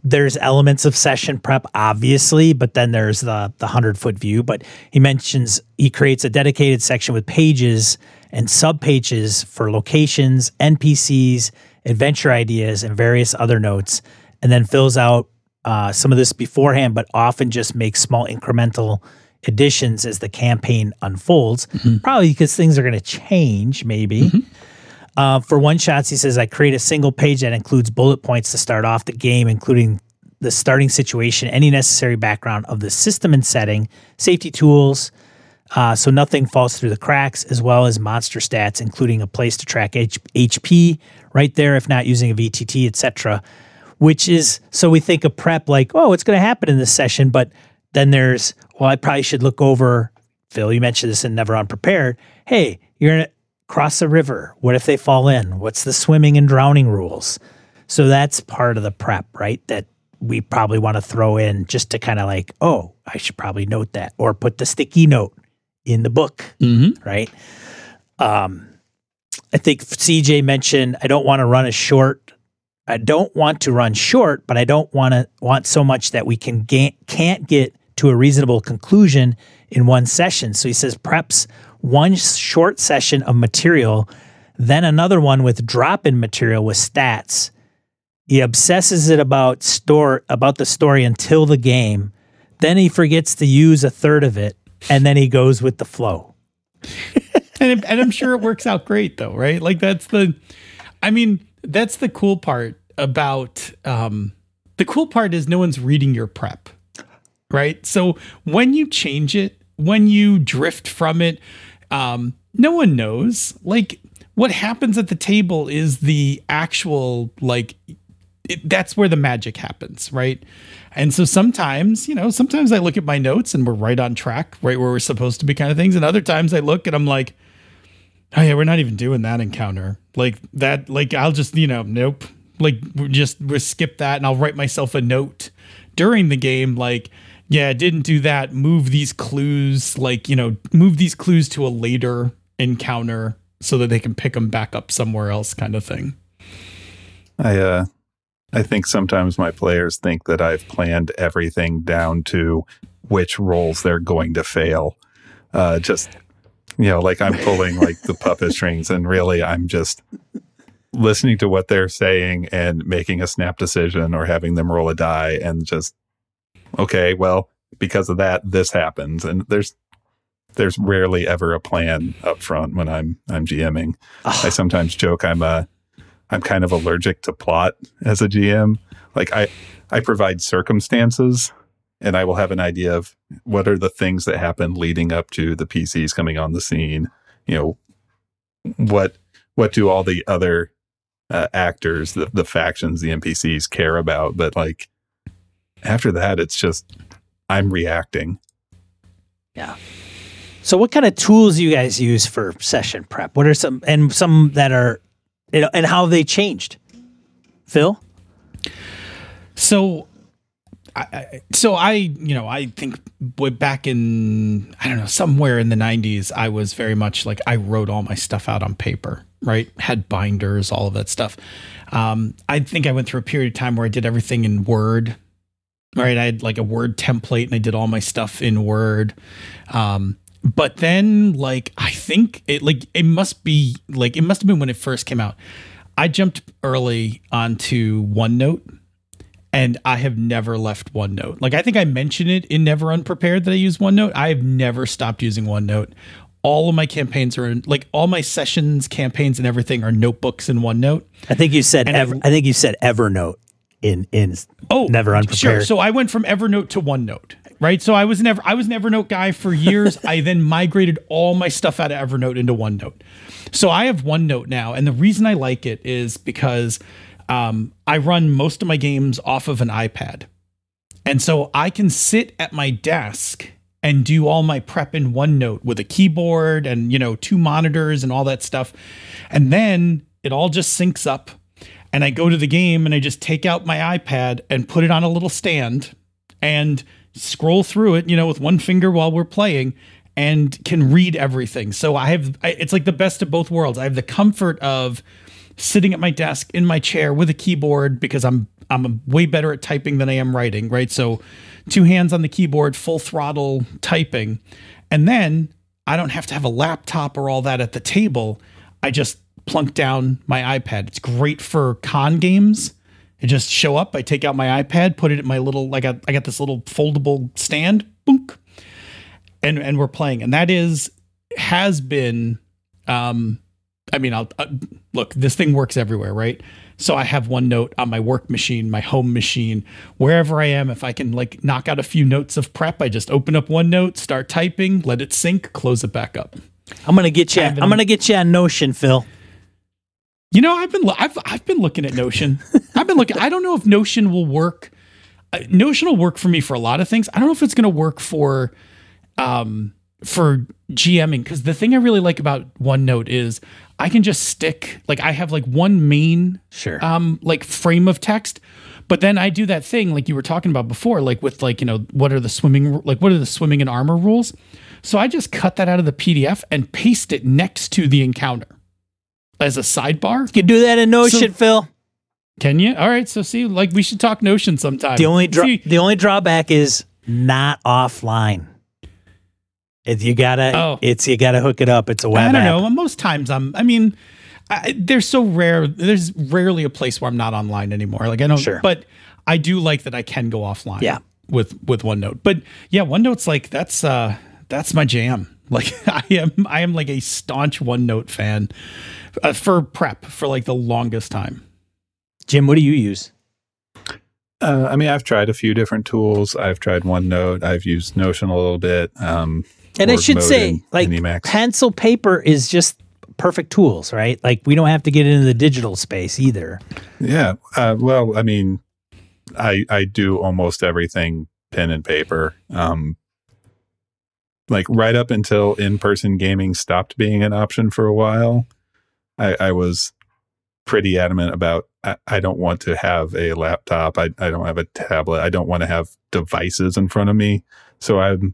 There's elements of session prep, obviously, but then there's the the hundred foot view. But he mentions he creates a dedicated section with pages and subpages for locations, NPCs, adventure ideas, and various other notes, and then fills out uh, some of this beforehand, but often just makes small incremental additions as the campaign unfolds. Mm-hmm. Probably because things are going to change, maybe. Mm-hmm. Uh, for one shots, he says, I create a single page that includes bullet points to start off the game, including the starting situation, any necessary background of the system and setting, safety tools, uh, so nothing falls through the cracks, as well as monster stats, including a place to track H- HP right there, if not using a VTT, etc. Which is so we think of prep like, oh, it's going to happen in this session, but then there's, well, I probably should look over. Phil, you mentioned this in Never Unprepared. Hey, you're going to cross a river. What if they fall in? What's the swimming and drowning rules? So that's part of the prep, right? That we probably want to throw in just to kind of like, oh, I should probably note that or put the sticky note in the book, Mm-hmm. right? Um, I think CJ mentioned I don't want to run a short. I don't want to run short, but I don't want to want so much that we can ga- can't get to a reasonable conclusion in one session. So he says preps one short session of material, then another one with drop in material with stats. He obsesses it about store about the story until the game. Then he forgets to use a third of it, and then he goes with the flow. and, and I'm sure it works out great though, right? Like that's the, I mean, that's the cool part about, um, the cool part is no one's reading your prep, right? So when you change it, when you drift from it, um, no one knows. Like what happens at the table is the actual like it, that's where the magic happens, right? And so sometimes, you know, sometimes I look at my notes and we're right on track, right where we're supposed to be, kind of things. And other times I look and I'm like, oh yeah, we're not even doing that encounter. Like that, like I'll just, you know, nope. Like we just we skip that, and I'll write myself a note during the game, like, yeah, didn't do that. Move these clues, like you know, move these clues to a later encounter so that they can pick them back up somewhere else, kind of thing. I uh I think sometimes my players think that I've planned everything down to which roles they're going to fail. Uh just you know, like I'm pulling like the puppet strings and really I'm just listening to what they're saying and making a snap decision or having them roll a die and just okay, well, because of that this happens and there's there's rarely ever a plan up front when I'm I'm GMing. I sometimes joke I'm a I'm kind of allergic to plot as a GM. Like I I provide circumstances and I will have an idea of what are the things that happen leading up to the PCs coming on the scene. You know, what what do all the other uh, actors, the the factions, the NPCs care about? But like after that, it's just I'm reacting. Yeah. So, what kind of tools you guys use for session prep? What are some and some that are, you know, and how they changed? Phil, So, I, so I, you know, I think back in, I don't know, somewhere in the '90s, I was very much like I wrote all my stuff out on paper, right? Had binders, all of that stuff. Um, I think I went through a period of time where I did everything in Word, right? I had like a Word template, and I did all my stuff in Word. Um, but then, like, I think it, like, it must be like it must have been when it first came out. I jumped early onto OneNote and I have never left OneNote. Like I think I mentioned it in Never Unprepared that I use OneNote. I have never stopped using OneNote. All of my campaigns are in, like all my sessions, campaigns, and everything are notebooks in OneNote. I think you said Ever, I think you said Evernote in in Oh, Never Unprepared. Sure. So I went from Evernote to OneNote, right? So I was never I was an Evernote guy for years. I then migrated all my stuff out of Evernote into OneNote. So I have OneNote now, and the reason I like it is because um, I run most of my games off of an iPad, and so I can sit at my desk and do all my prep in OneNote with a keyboard and you know two monitors and all that stuff, and then it all just syncs up and I go to the game and I just take out my iPad and put it on a little stand and scroll through it, you know, with one finger while we're playing and can read everything. So I have I, it's like the best of both worlds. I have the comfort of sitting at my desk in my chair with a keyboard because I'm I'm way better at typing than I am writing, right? So two hands on the keyboard, full throttle typing. And then I don't have to have a laptop or all that at the table. I just plunk down my iPad. It's great for con games. I just show up, I take out my iPad, put it in my little like I, I got this little foldable stand, boonk, and and we're playing. And that is has been um I mean, I'll uh, look. This thing works everywhere, right? So I have OneNote on my work machine, my home machine, wherever I am. If I can like knock out a few notes of prep, I just open up OneNote, start typing, let it sync, close it back up. I'm gonna get you. I'm gonna get you on Notion, Phil. You know, I've been I've I've been looking at Notion. I've been looking. I don't know if Notion will work. Uh, Notion will work for me for a lot of things. I don't know if it's going to work for um for GMing because the thing I really like about OneNote is I can just stick like I have like one main Sure. um like frame of text but then i do that thing like you were talking about before like with like you know what are the swimming like what are the swimming and armor rules so i just cut that out of the pdf and paste it next to the encounter as a sidebar you can do that in Notion, So- Phil. can you all right so see like we should talk notion sometime The only dra- See, the only drawback is not offline. If you gotta, Oh. it's you gotta hook it up. It's a web i don't app. know most times i'm i mean I, they're so rare there's rarely a place where i'm not online anymore like i don't Sure. but i do like that i can go offline Yeah. with with OneNote. But yeah, OneNote's like that's uh that's my jam. Like I am I am like a staunch OneNote fan uh, for prep for like the longest time. Jim, what do you use? Uh, I mean, I've tried a few different tools. I've tried OneNote. I've used Notion a little bit. Um, And I should say, in- like in Emacs. pencil paper is just perfect tools, right? Like we don't have to get into the digital space either. Yeah. Uh, well, I mean, I I do almost everything pen and paper. Um, like right up until in person gaming stopped being an option for a while, I, I was pretty adamant about I, I don't want to have a laptop. I, I don't have a tablet. I don't want to have devices in front of me. So I'm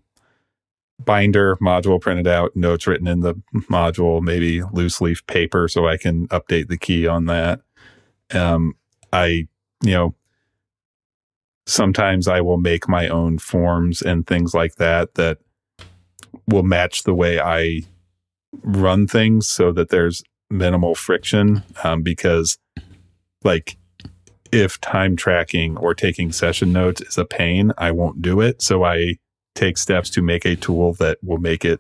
binder module printed out, notes written in the module, maybe loose leaf paper so I can update the key on that. Um, I, you know, sometimes I will make my own forms and things like that that will match the way I run things so that there's minimal friction. Um, because, like, if time tracking or taking session notes is a pain, I won't do it. So I take steps to make a tool that will make it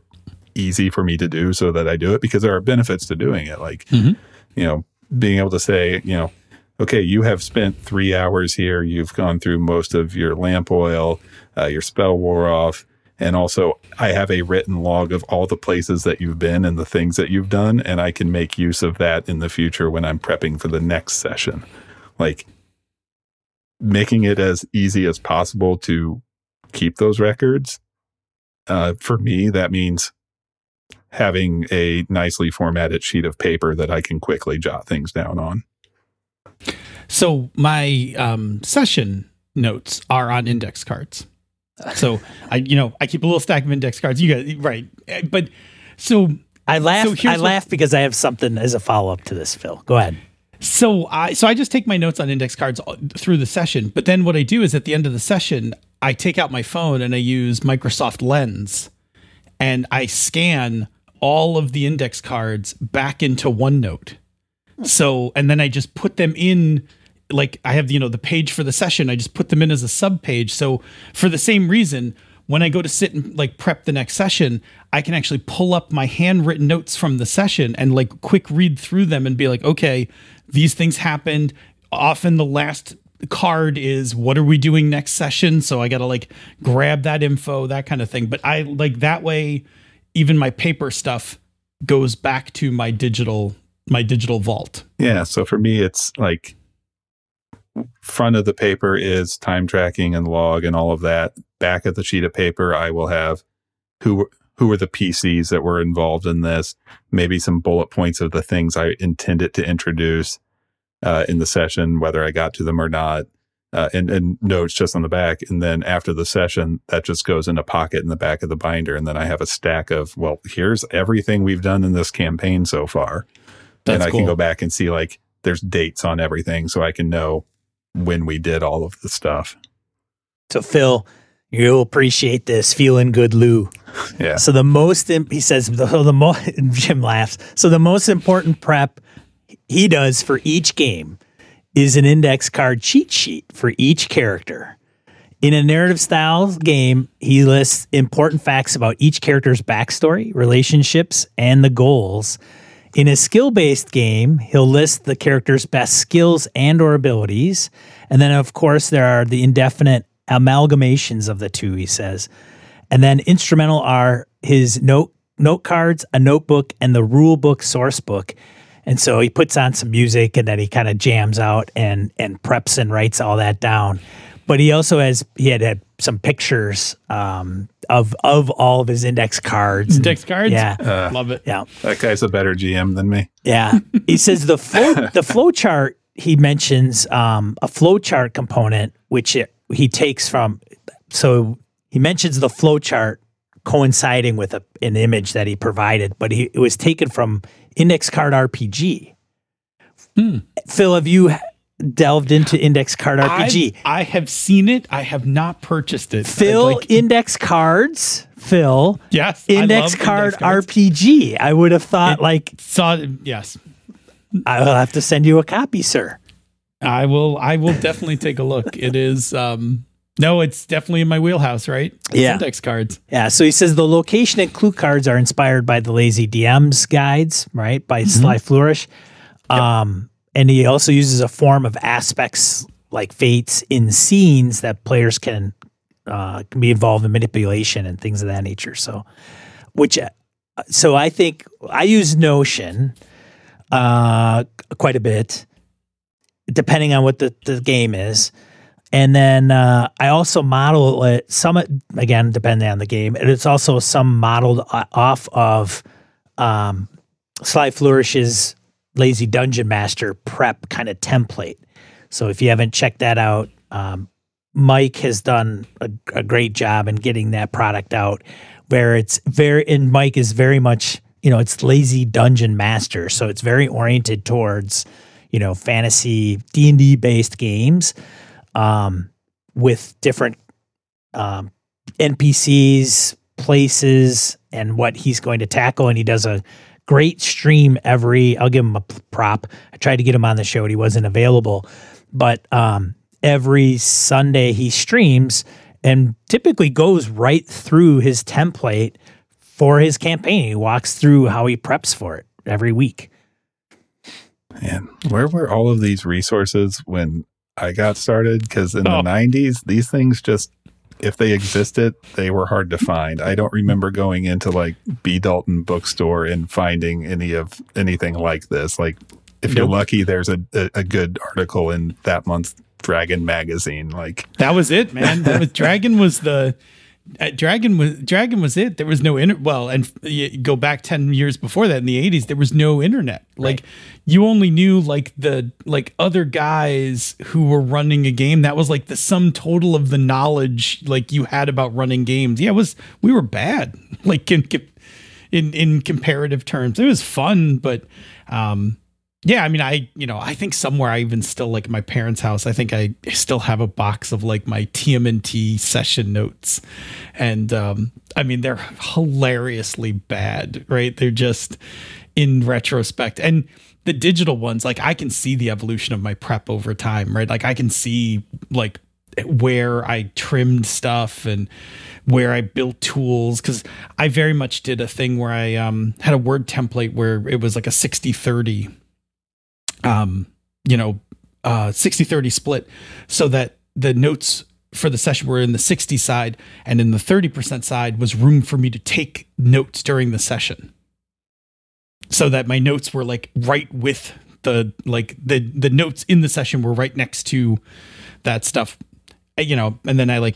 easy for me to do so that I do it because there are benefits to doing it. Like, Mhm. you know, being able to say, you know, okay, you have spent three hours here. You've gone through most of your lamp oil, uh, your spell wore off. And also, I have a written log of all the places that you've been and the things that you've done. And I can make use of that in the future when I'm prepping for the next session. Like, making it as easy as possible to keep those records. Uh, for me, that means having a nicely formatted sheet of paper that I can quickly jot things down on. So my um, session notes are on index cards. So I, you know, I keep a little stack of index cards. You got right, but so I laugh. So I what- laugh because I have something as a follow up to this. Phil, go ahead. So I so I just take my notes on index cards through the session, but then what I do is at the end of the session, I take out my phone and I use Microsoft Lens and I scan all of the index cards back into OneNote. So and then I just put them in like I have you know the page for the session, I just put them in as a sub page. So for the same reason, when I go to sit and like prep the next session, I can actually pull up my handwritten notes from the session and like quick read through them and be like, okay, these things happened. Often the last card is what are we doing next session? So I got to like grab that info, that kind of thing. But I like that way, even my paper stuff goes back to my digital my digital vault. Yeah. So for me, it's like front of the paper is time tracking and log and all of that. Back of the sheet of paper, I will have who who were the PCs that were involved in this. Maybe some bullet points of the things I intended to introduce uh, in the session, whether I got to them or not. Uh, and, and notes just on the back. And then after the session, that just goes in a pocket in the back of the binder. And then I have a stack of, well, here's everything we've done in this campaign so far That's and I cool. can go back and see like there's dates on everything so I can know when we did all of the stuff. So Phil, you'll appreciate this. Feeling good, Lou. Yeah. So the most im- he says the, the mo- Jim laughs. So the most important prep he does for each game is an index card cheat sheet for each character. In a narrative style game, he lists important facts about each character's backstory, relationships, and the goals. In a skill-based game, he'll list the character's best skills and or abilities, and then of course there are the indefinite amalgamations of the two. He says, and then instrumental are his note note cards, a notebook, and the rule book source book. And so he puts on some music and then he kind of jams out and and preps and writes all that down. But he also has he had, had some pictures um, of of all of his index cards. Index cards? Yeah. Uh, Love it. Yeah. That guy's a better GM than me. Yeah. He says the flow the flow chart he mentions um, a flow chart component which it, he takes from so he mentions the flow chart coinciding with a, an image that he provided, but he, it was taken from Index Card RPG. Hmm. Phil, have you delved into Index Card RPG? I, I have seen it. I have not purchased it. Phil, Like, Index Cards, Phil, yes, Index Card index. RPG. I would have thought It- like Saw yes. I will have to send you a copy, sir. I will. I will definitely take a look. It is. um No, it's definitely in my wheelhouse. Right? It's Yeah. Index cards. Yeah, so he says the location and clue cards are inspired by the Lazy DMs guides, right? By Sly Flourish. Um, and he also uses a form of aspects like fates in scenes that players can uh, can be involved in manipulation and things of that nature. So, which, uh, so I think I use Notion uh, quite a bit, depending on what the, the game is. And then uh, I also model it some again depending on the game, and it's also some modeled off of um, Sly Flourish's Lazy Dungeon Master prep kind of template. So if you haven't checked that out, um, Mike has done a, a great job in getting that product out. Where it's very, and Mike is very much, you know, it's Lazy Dungeon Master, so it's very oriented towards, you know, fantasy D and D based games um, with different um, NPCs, places, and what he's going to tackle. And he does a great stream every. I'll give him a prop. I tried to get him on the show, and he wasn't available. But um, every Sunday he streams and typically goes right through his template for his campaign. He walks through how he preps for it every week. Man, where were all of these resources when I got started? Because in Oh. the 90s, these things just, if they existed, they were hard to find. I don't remember going into like B. Dalton bookstore and finding any of anything like this. Like, if you're lucky, there's a, a, a good article in that month's Dragon magazine. Like, That was it, man. That was Dragon was the Dragon was Dragon was it. There was no internet. well, and you go back ten years before that in the eighties, there was no internet. Like you only knew like the like other guys who were running a game. That was like the sum total of the knowledge like you had about running games. Yeah, it was we were bad. Like in in in comparative terms, it was fun, but um yeah, I mean, I you know, I think somewhere I even still like my parents' house. I think I still have a box of like my TMNT session notes, and um, I mean, they're hilariously bad, right? They're just in retrospect, and the digital ones, like I can see the evolution of my prep over time, right? Like I can see like where I trimmed stuff and where I built tools because I very much did a thing where I um, had a word template where it was like a 60 30 um, you know, uh, 60 30 split so that the notes for the session were in the 60 side and in the 30% side was room for me to take notes during the session. So that my notes were like right with the like the the notes in the session were right next to that stuff. You know, and then I like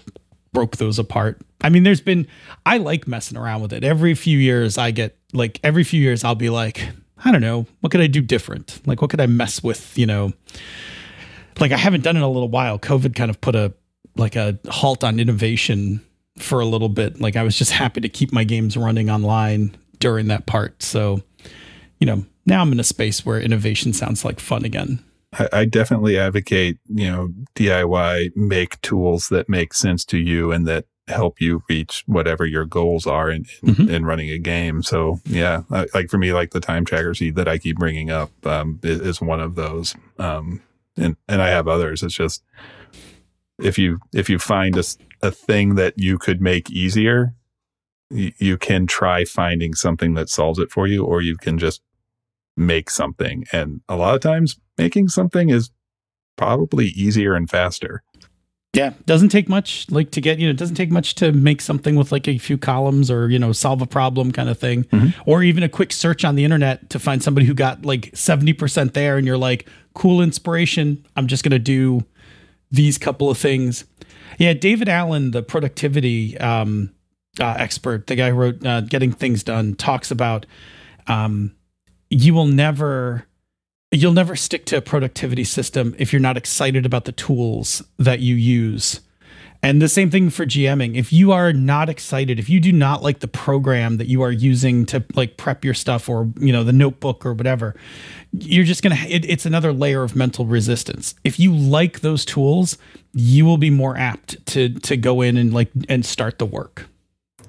broke those apart. I mean, there's been I like messing around with it. Every few years I get like every few years I'll be like, I don't know, what could I do different? Like what could I mess with, you know? Like I haven't done it in a little while. COVID kind of put a like a halt on innovation for a little bit. Like I was just happy to keep my games running online during that part. So, you know, now I'm in a space where innovation sounds like fun again. I, I definitely advocate, you know, DIY, make tools that make sense to you and that help you reach whatever your goals are in, in, Mhm. in running a game. So yeah, I- like for me, like the time tracker sheet that I keep bringing up um, is, is one of those. Um, and, and I have others. It's just, if you, if you find a, a thing that you could make easier, you, you can try finding something that solves it for you, or you can just make something. And a lot of times making something is probably easier and faster. Yeah, doesn't take much like to get, you know, it doesn't take much to make something with like a few columns or, you know, solve a problem kind of thing. Mm-hmm. Or even a quick search on the internet to find somebody who got like 70% there and you're like, cool inspiration. I'm just going to do these couple of things. Yeah, David Allen, the productivity um, uh, expert, the guy who wrote uh, Getting Things Done, talks about um, you will never you'll never stick to a productivity system if you're not excited about the tools that you use. And the same thing for GMing. If you are not excited, if you do not like the program that you are using to like prep your stuff or, you know, the notebook or whatever, you're just going to, it's another layer of mental resistance. If you like those tools, you will be more apt to, to go in and like, and start the work.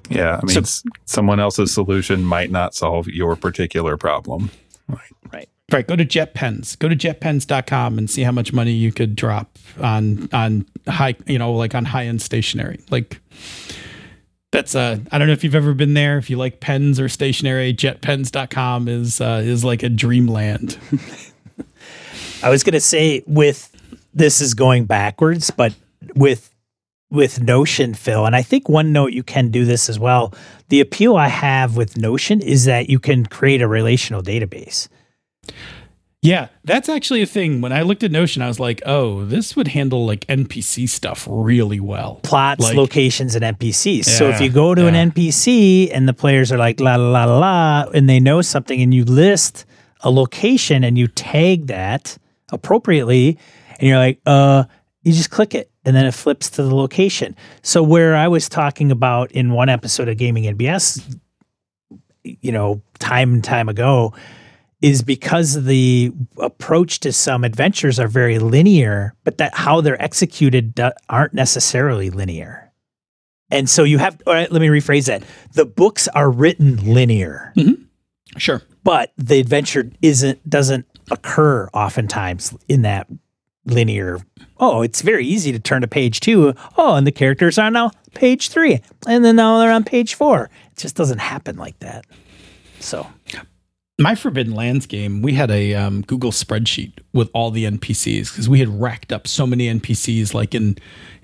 Yeah. I mean, so, someone else's solution might not solve your particular problem. Right. Right. Right. Go to JetPens. Go to jetpens.com and see how much money you could drop on on high, you know, like on high end stationery. Like that's uh I don't know if you've ever been there. If you like pens or stationery, jetpens.com is uh, is like a dreamland. I was gonna say with this is going backwards, but with with Notion, Phil, and I think OneNote you can do this as well. The appeal I have with Notion is that you can create a relational database. Yeah, that's actually a thing. When I looked at Notion, I was like, oh, this would handle like NPC stuff really well. Plots, like, locations, and NPCs. Yeah, so if you go to yeah. an NPC and the players are like, la, la, la, la, la, and they know something and you list a location and you tag that appropriately, and you're like, uh, you just click it and then it flips to the location. So where I was talking about in one episode of Gaming NBS, you know, time and time ago, is because the approach to some adventures are very linear, but that how they're executed aren't necessarily linear. And so you have, all right, let me rephrase that. The books are written linear. Mm-hmm. Sure. But the adventure isn't, doesn't occur oftentimes in that linear. Oh, it's very easy to turn to page two. Oh, and the characters are now page three. And then now they're on page four. It just doesn't happen like that. So my Forbidden Lands game, we had a um, Google spreadsheet with all the NPCs because we had racked up so many NPCs like in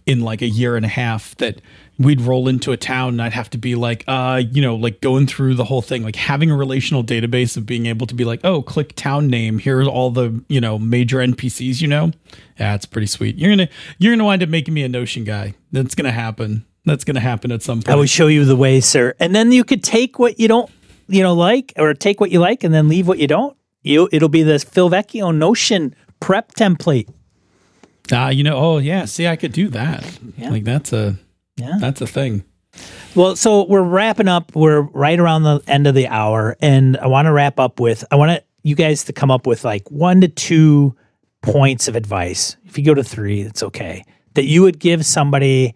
in like a year and a half that we'd roll into a town and I'd have to be like, uh, you know, like going through the whole thing, like having a relational database of being able to be like, oh, click town name. Here's all the, you know, major NPCs, you know? Yeah, it's pretty sweet. You're gonna you're gonna wind up making me a Notion guy. That's gonna happen. That's gonna happen at some point. I will show you the way, sir. And then you could take what you don't you know like or take what you like and then leave what you don't. You it'll be the Phil Vecchione Notion prep template. Ah, uh, you know, oh yeah, see I could do that. Yeah. Like that's a yeah. That's a thing. Well, so we're wrapping up. We're right around the end of the hour and I want to wrap up with I want to you guys to come up with like one to two points of advice. If you go to 3, it's okay. That you would give somebody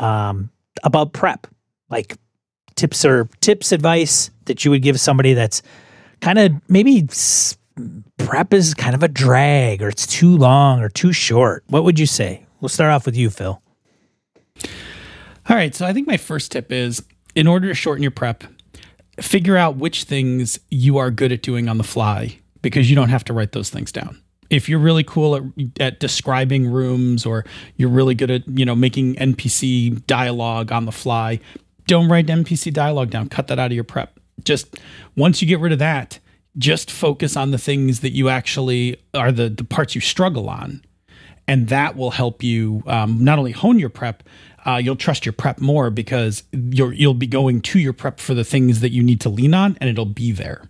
um, about prep. Like tips or tips advice that you would give somebody that's kind of maybe prep is kind of a drag or it's too long or too short what would you say we'll start off with you phil all right so i think my first tip is in order to shorten your prep figure out which things you are good at doing on the fly because you don't have to write those things down if you're really cool at, at describing rooms or you're really good at you know making npc dialogue on the fly don't write NPC dialogue down. Cut that out of your prep. Just once you get rid of that, just focus on the things that you actually are the, the parts you struggle on. And that will help you um, not only hone your prep, uh, you'll trust your prep more because you're, you'll be going to your prep for the things that you need to lean on and it'll be there.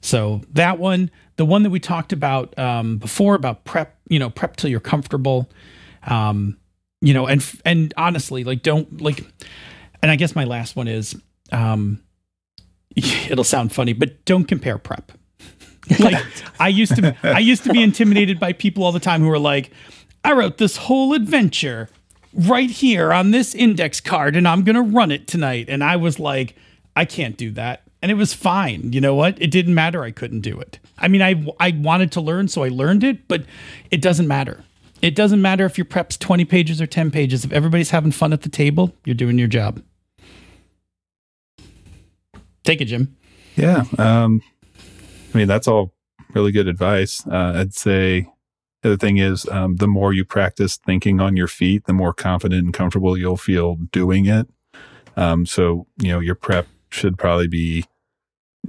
So that one, the one that we talked about um, before about prep, you know, prep till you're comfortable. Um, you know, and and honestly, like don't like and I guess my last one is um, it'll sound funny, but don't compare prep. like I used to I used to be intimidated by people all the time who were like, I wrote this whole adventure right here on this index card and I'm going to run it tonight. And I was like, I can't do that. And it was fine. You know what? It didn't matter. I couldn't do it. I mean, I, I wanted to learn, so I learned it, but it doesn't matter. It doesn't matter if your prep's 20 pages or 10 pages. If everybody's having fun at the table, you're doing your job. Take it, Jim. Yeah. Um, I mean, that's all really good advice. Uh, I'd say the other thing is um, the more you practice thinking on your feet, the more confident and comfortable you'll feel doing it. Um, so, you know, your prep should probably be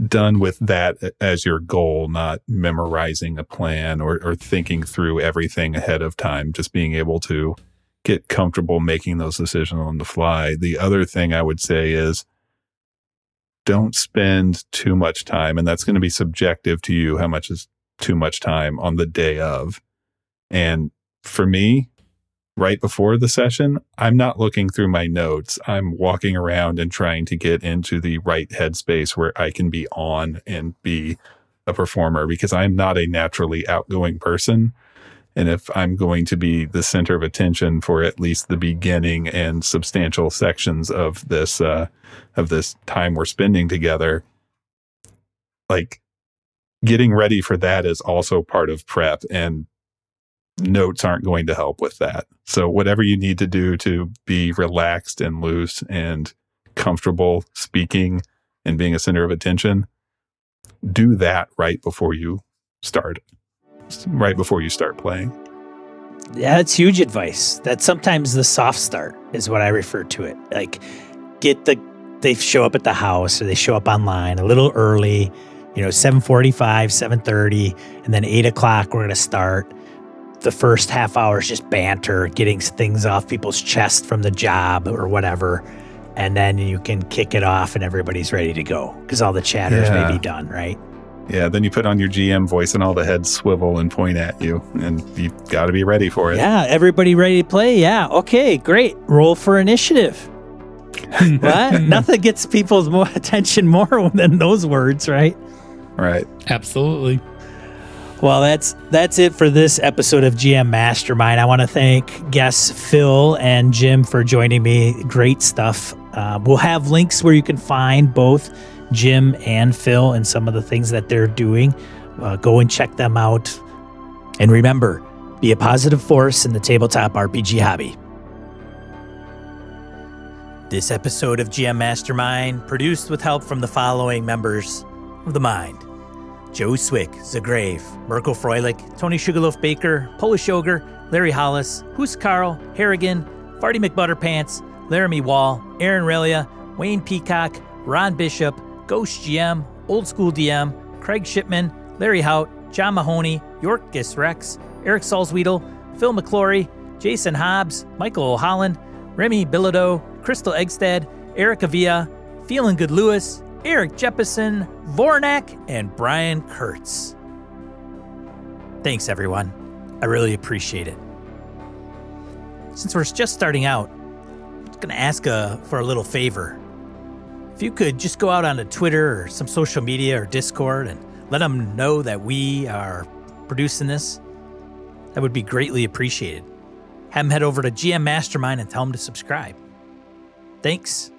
done with that as your goal, not memorizing a plan or, or thinking through everything ahead of time, just being able to get comfortable making those decisions on the fly. The other thing I would say is don't spend too much time, and that's going to be subjective to you how much is too much time on the day of. And for me, right before the session, I'm not looking through my notes. I'm walking around and trying to get into the right headspace where I can be on and be a performer because I'm not a naturally outgoing person. And if I'm going to be the center of attention for at least the beginning and substantial sections of this uh, of this time we're spending together, like getting ready for that is also part of prep, and notes aren't going to help with that. So whatever you need to do to be relaxed and loose and comfortable speaking and being a center of attention, do that right before you start right before you start playing. Yeah, that's huge advice. That sometimes the soft start is what I refer to it. Like get the they show up at the house or they show up online a little early, you know, 745, 730, and then eight o'clock we're gonna start. The first half hour is just banter, getting things off people's chest from the job or whatever. And then you can kick it off and everybody's ready to go because all the chatters Yeah. may be done, right? Yeah, then you put on your GM voice and all the heads swivel and point at you, and you got to be ready for it. Yeah, everybody ready to play? Yeah. Okay, great. Roll for initiative. what? Nothing gets people's more attention more than those words, right? Right. Absolutely. Well, that's that's it for this episode of GM Mastermind. I want to thank guests Phil and Jim for joining me. Great stuff. Uh, we'll have links where you can find both Jim and Phil and some of the things that they're doing. Uh, go and check them out. And remember, be a positive force in the tabletop RPG hobby. This episode of GM Mastermind produced with help from the following members of the Mind. Joe Swick, Zagrave, Mirko Froelich, Tony Sugarloaf Baker, Polish Ogre, Larry Hollis, Hoos Carl, Harrigan, Farty McButterpants, Laramie Wall, Aaron Relia, Wayne Peacock, Ron Bishop, Ghost GM, Old School DM, Craig Shipman, Larry Hout, John Mahoney, York Gisrex, Eric Salzwedel, Phil McClory, Jason Hobbs, Michael O'Holland, Remy Bilodeau, Crystal Eggstead, Eric Avia, Feeling Good Lewis, Eric Jeppesen, Vornak, and Brian Kurtz. Thanks, everyone. I really appreciate it. Since we're just starting out, I'm going to ask uh, for a little favor. If you could just go out onto Twitter or some social media or Discord and let them know that we are producing this, that would be greatly appreciated. Have them head over to GM Mastermind and tell them to subscribe. Thanks,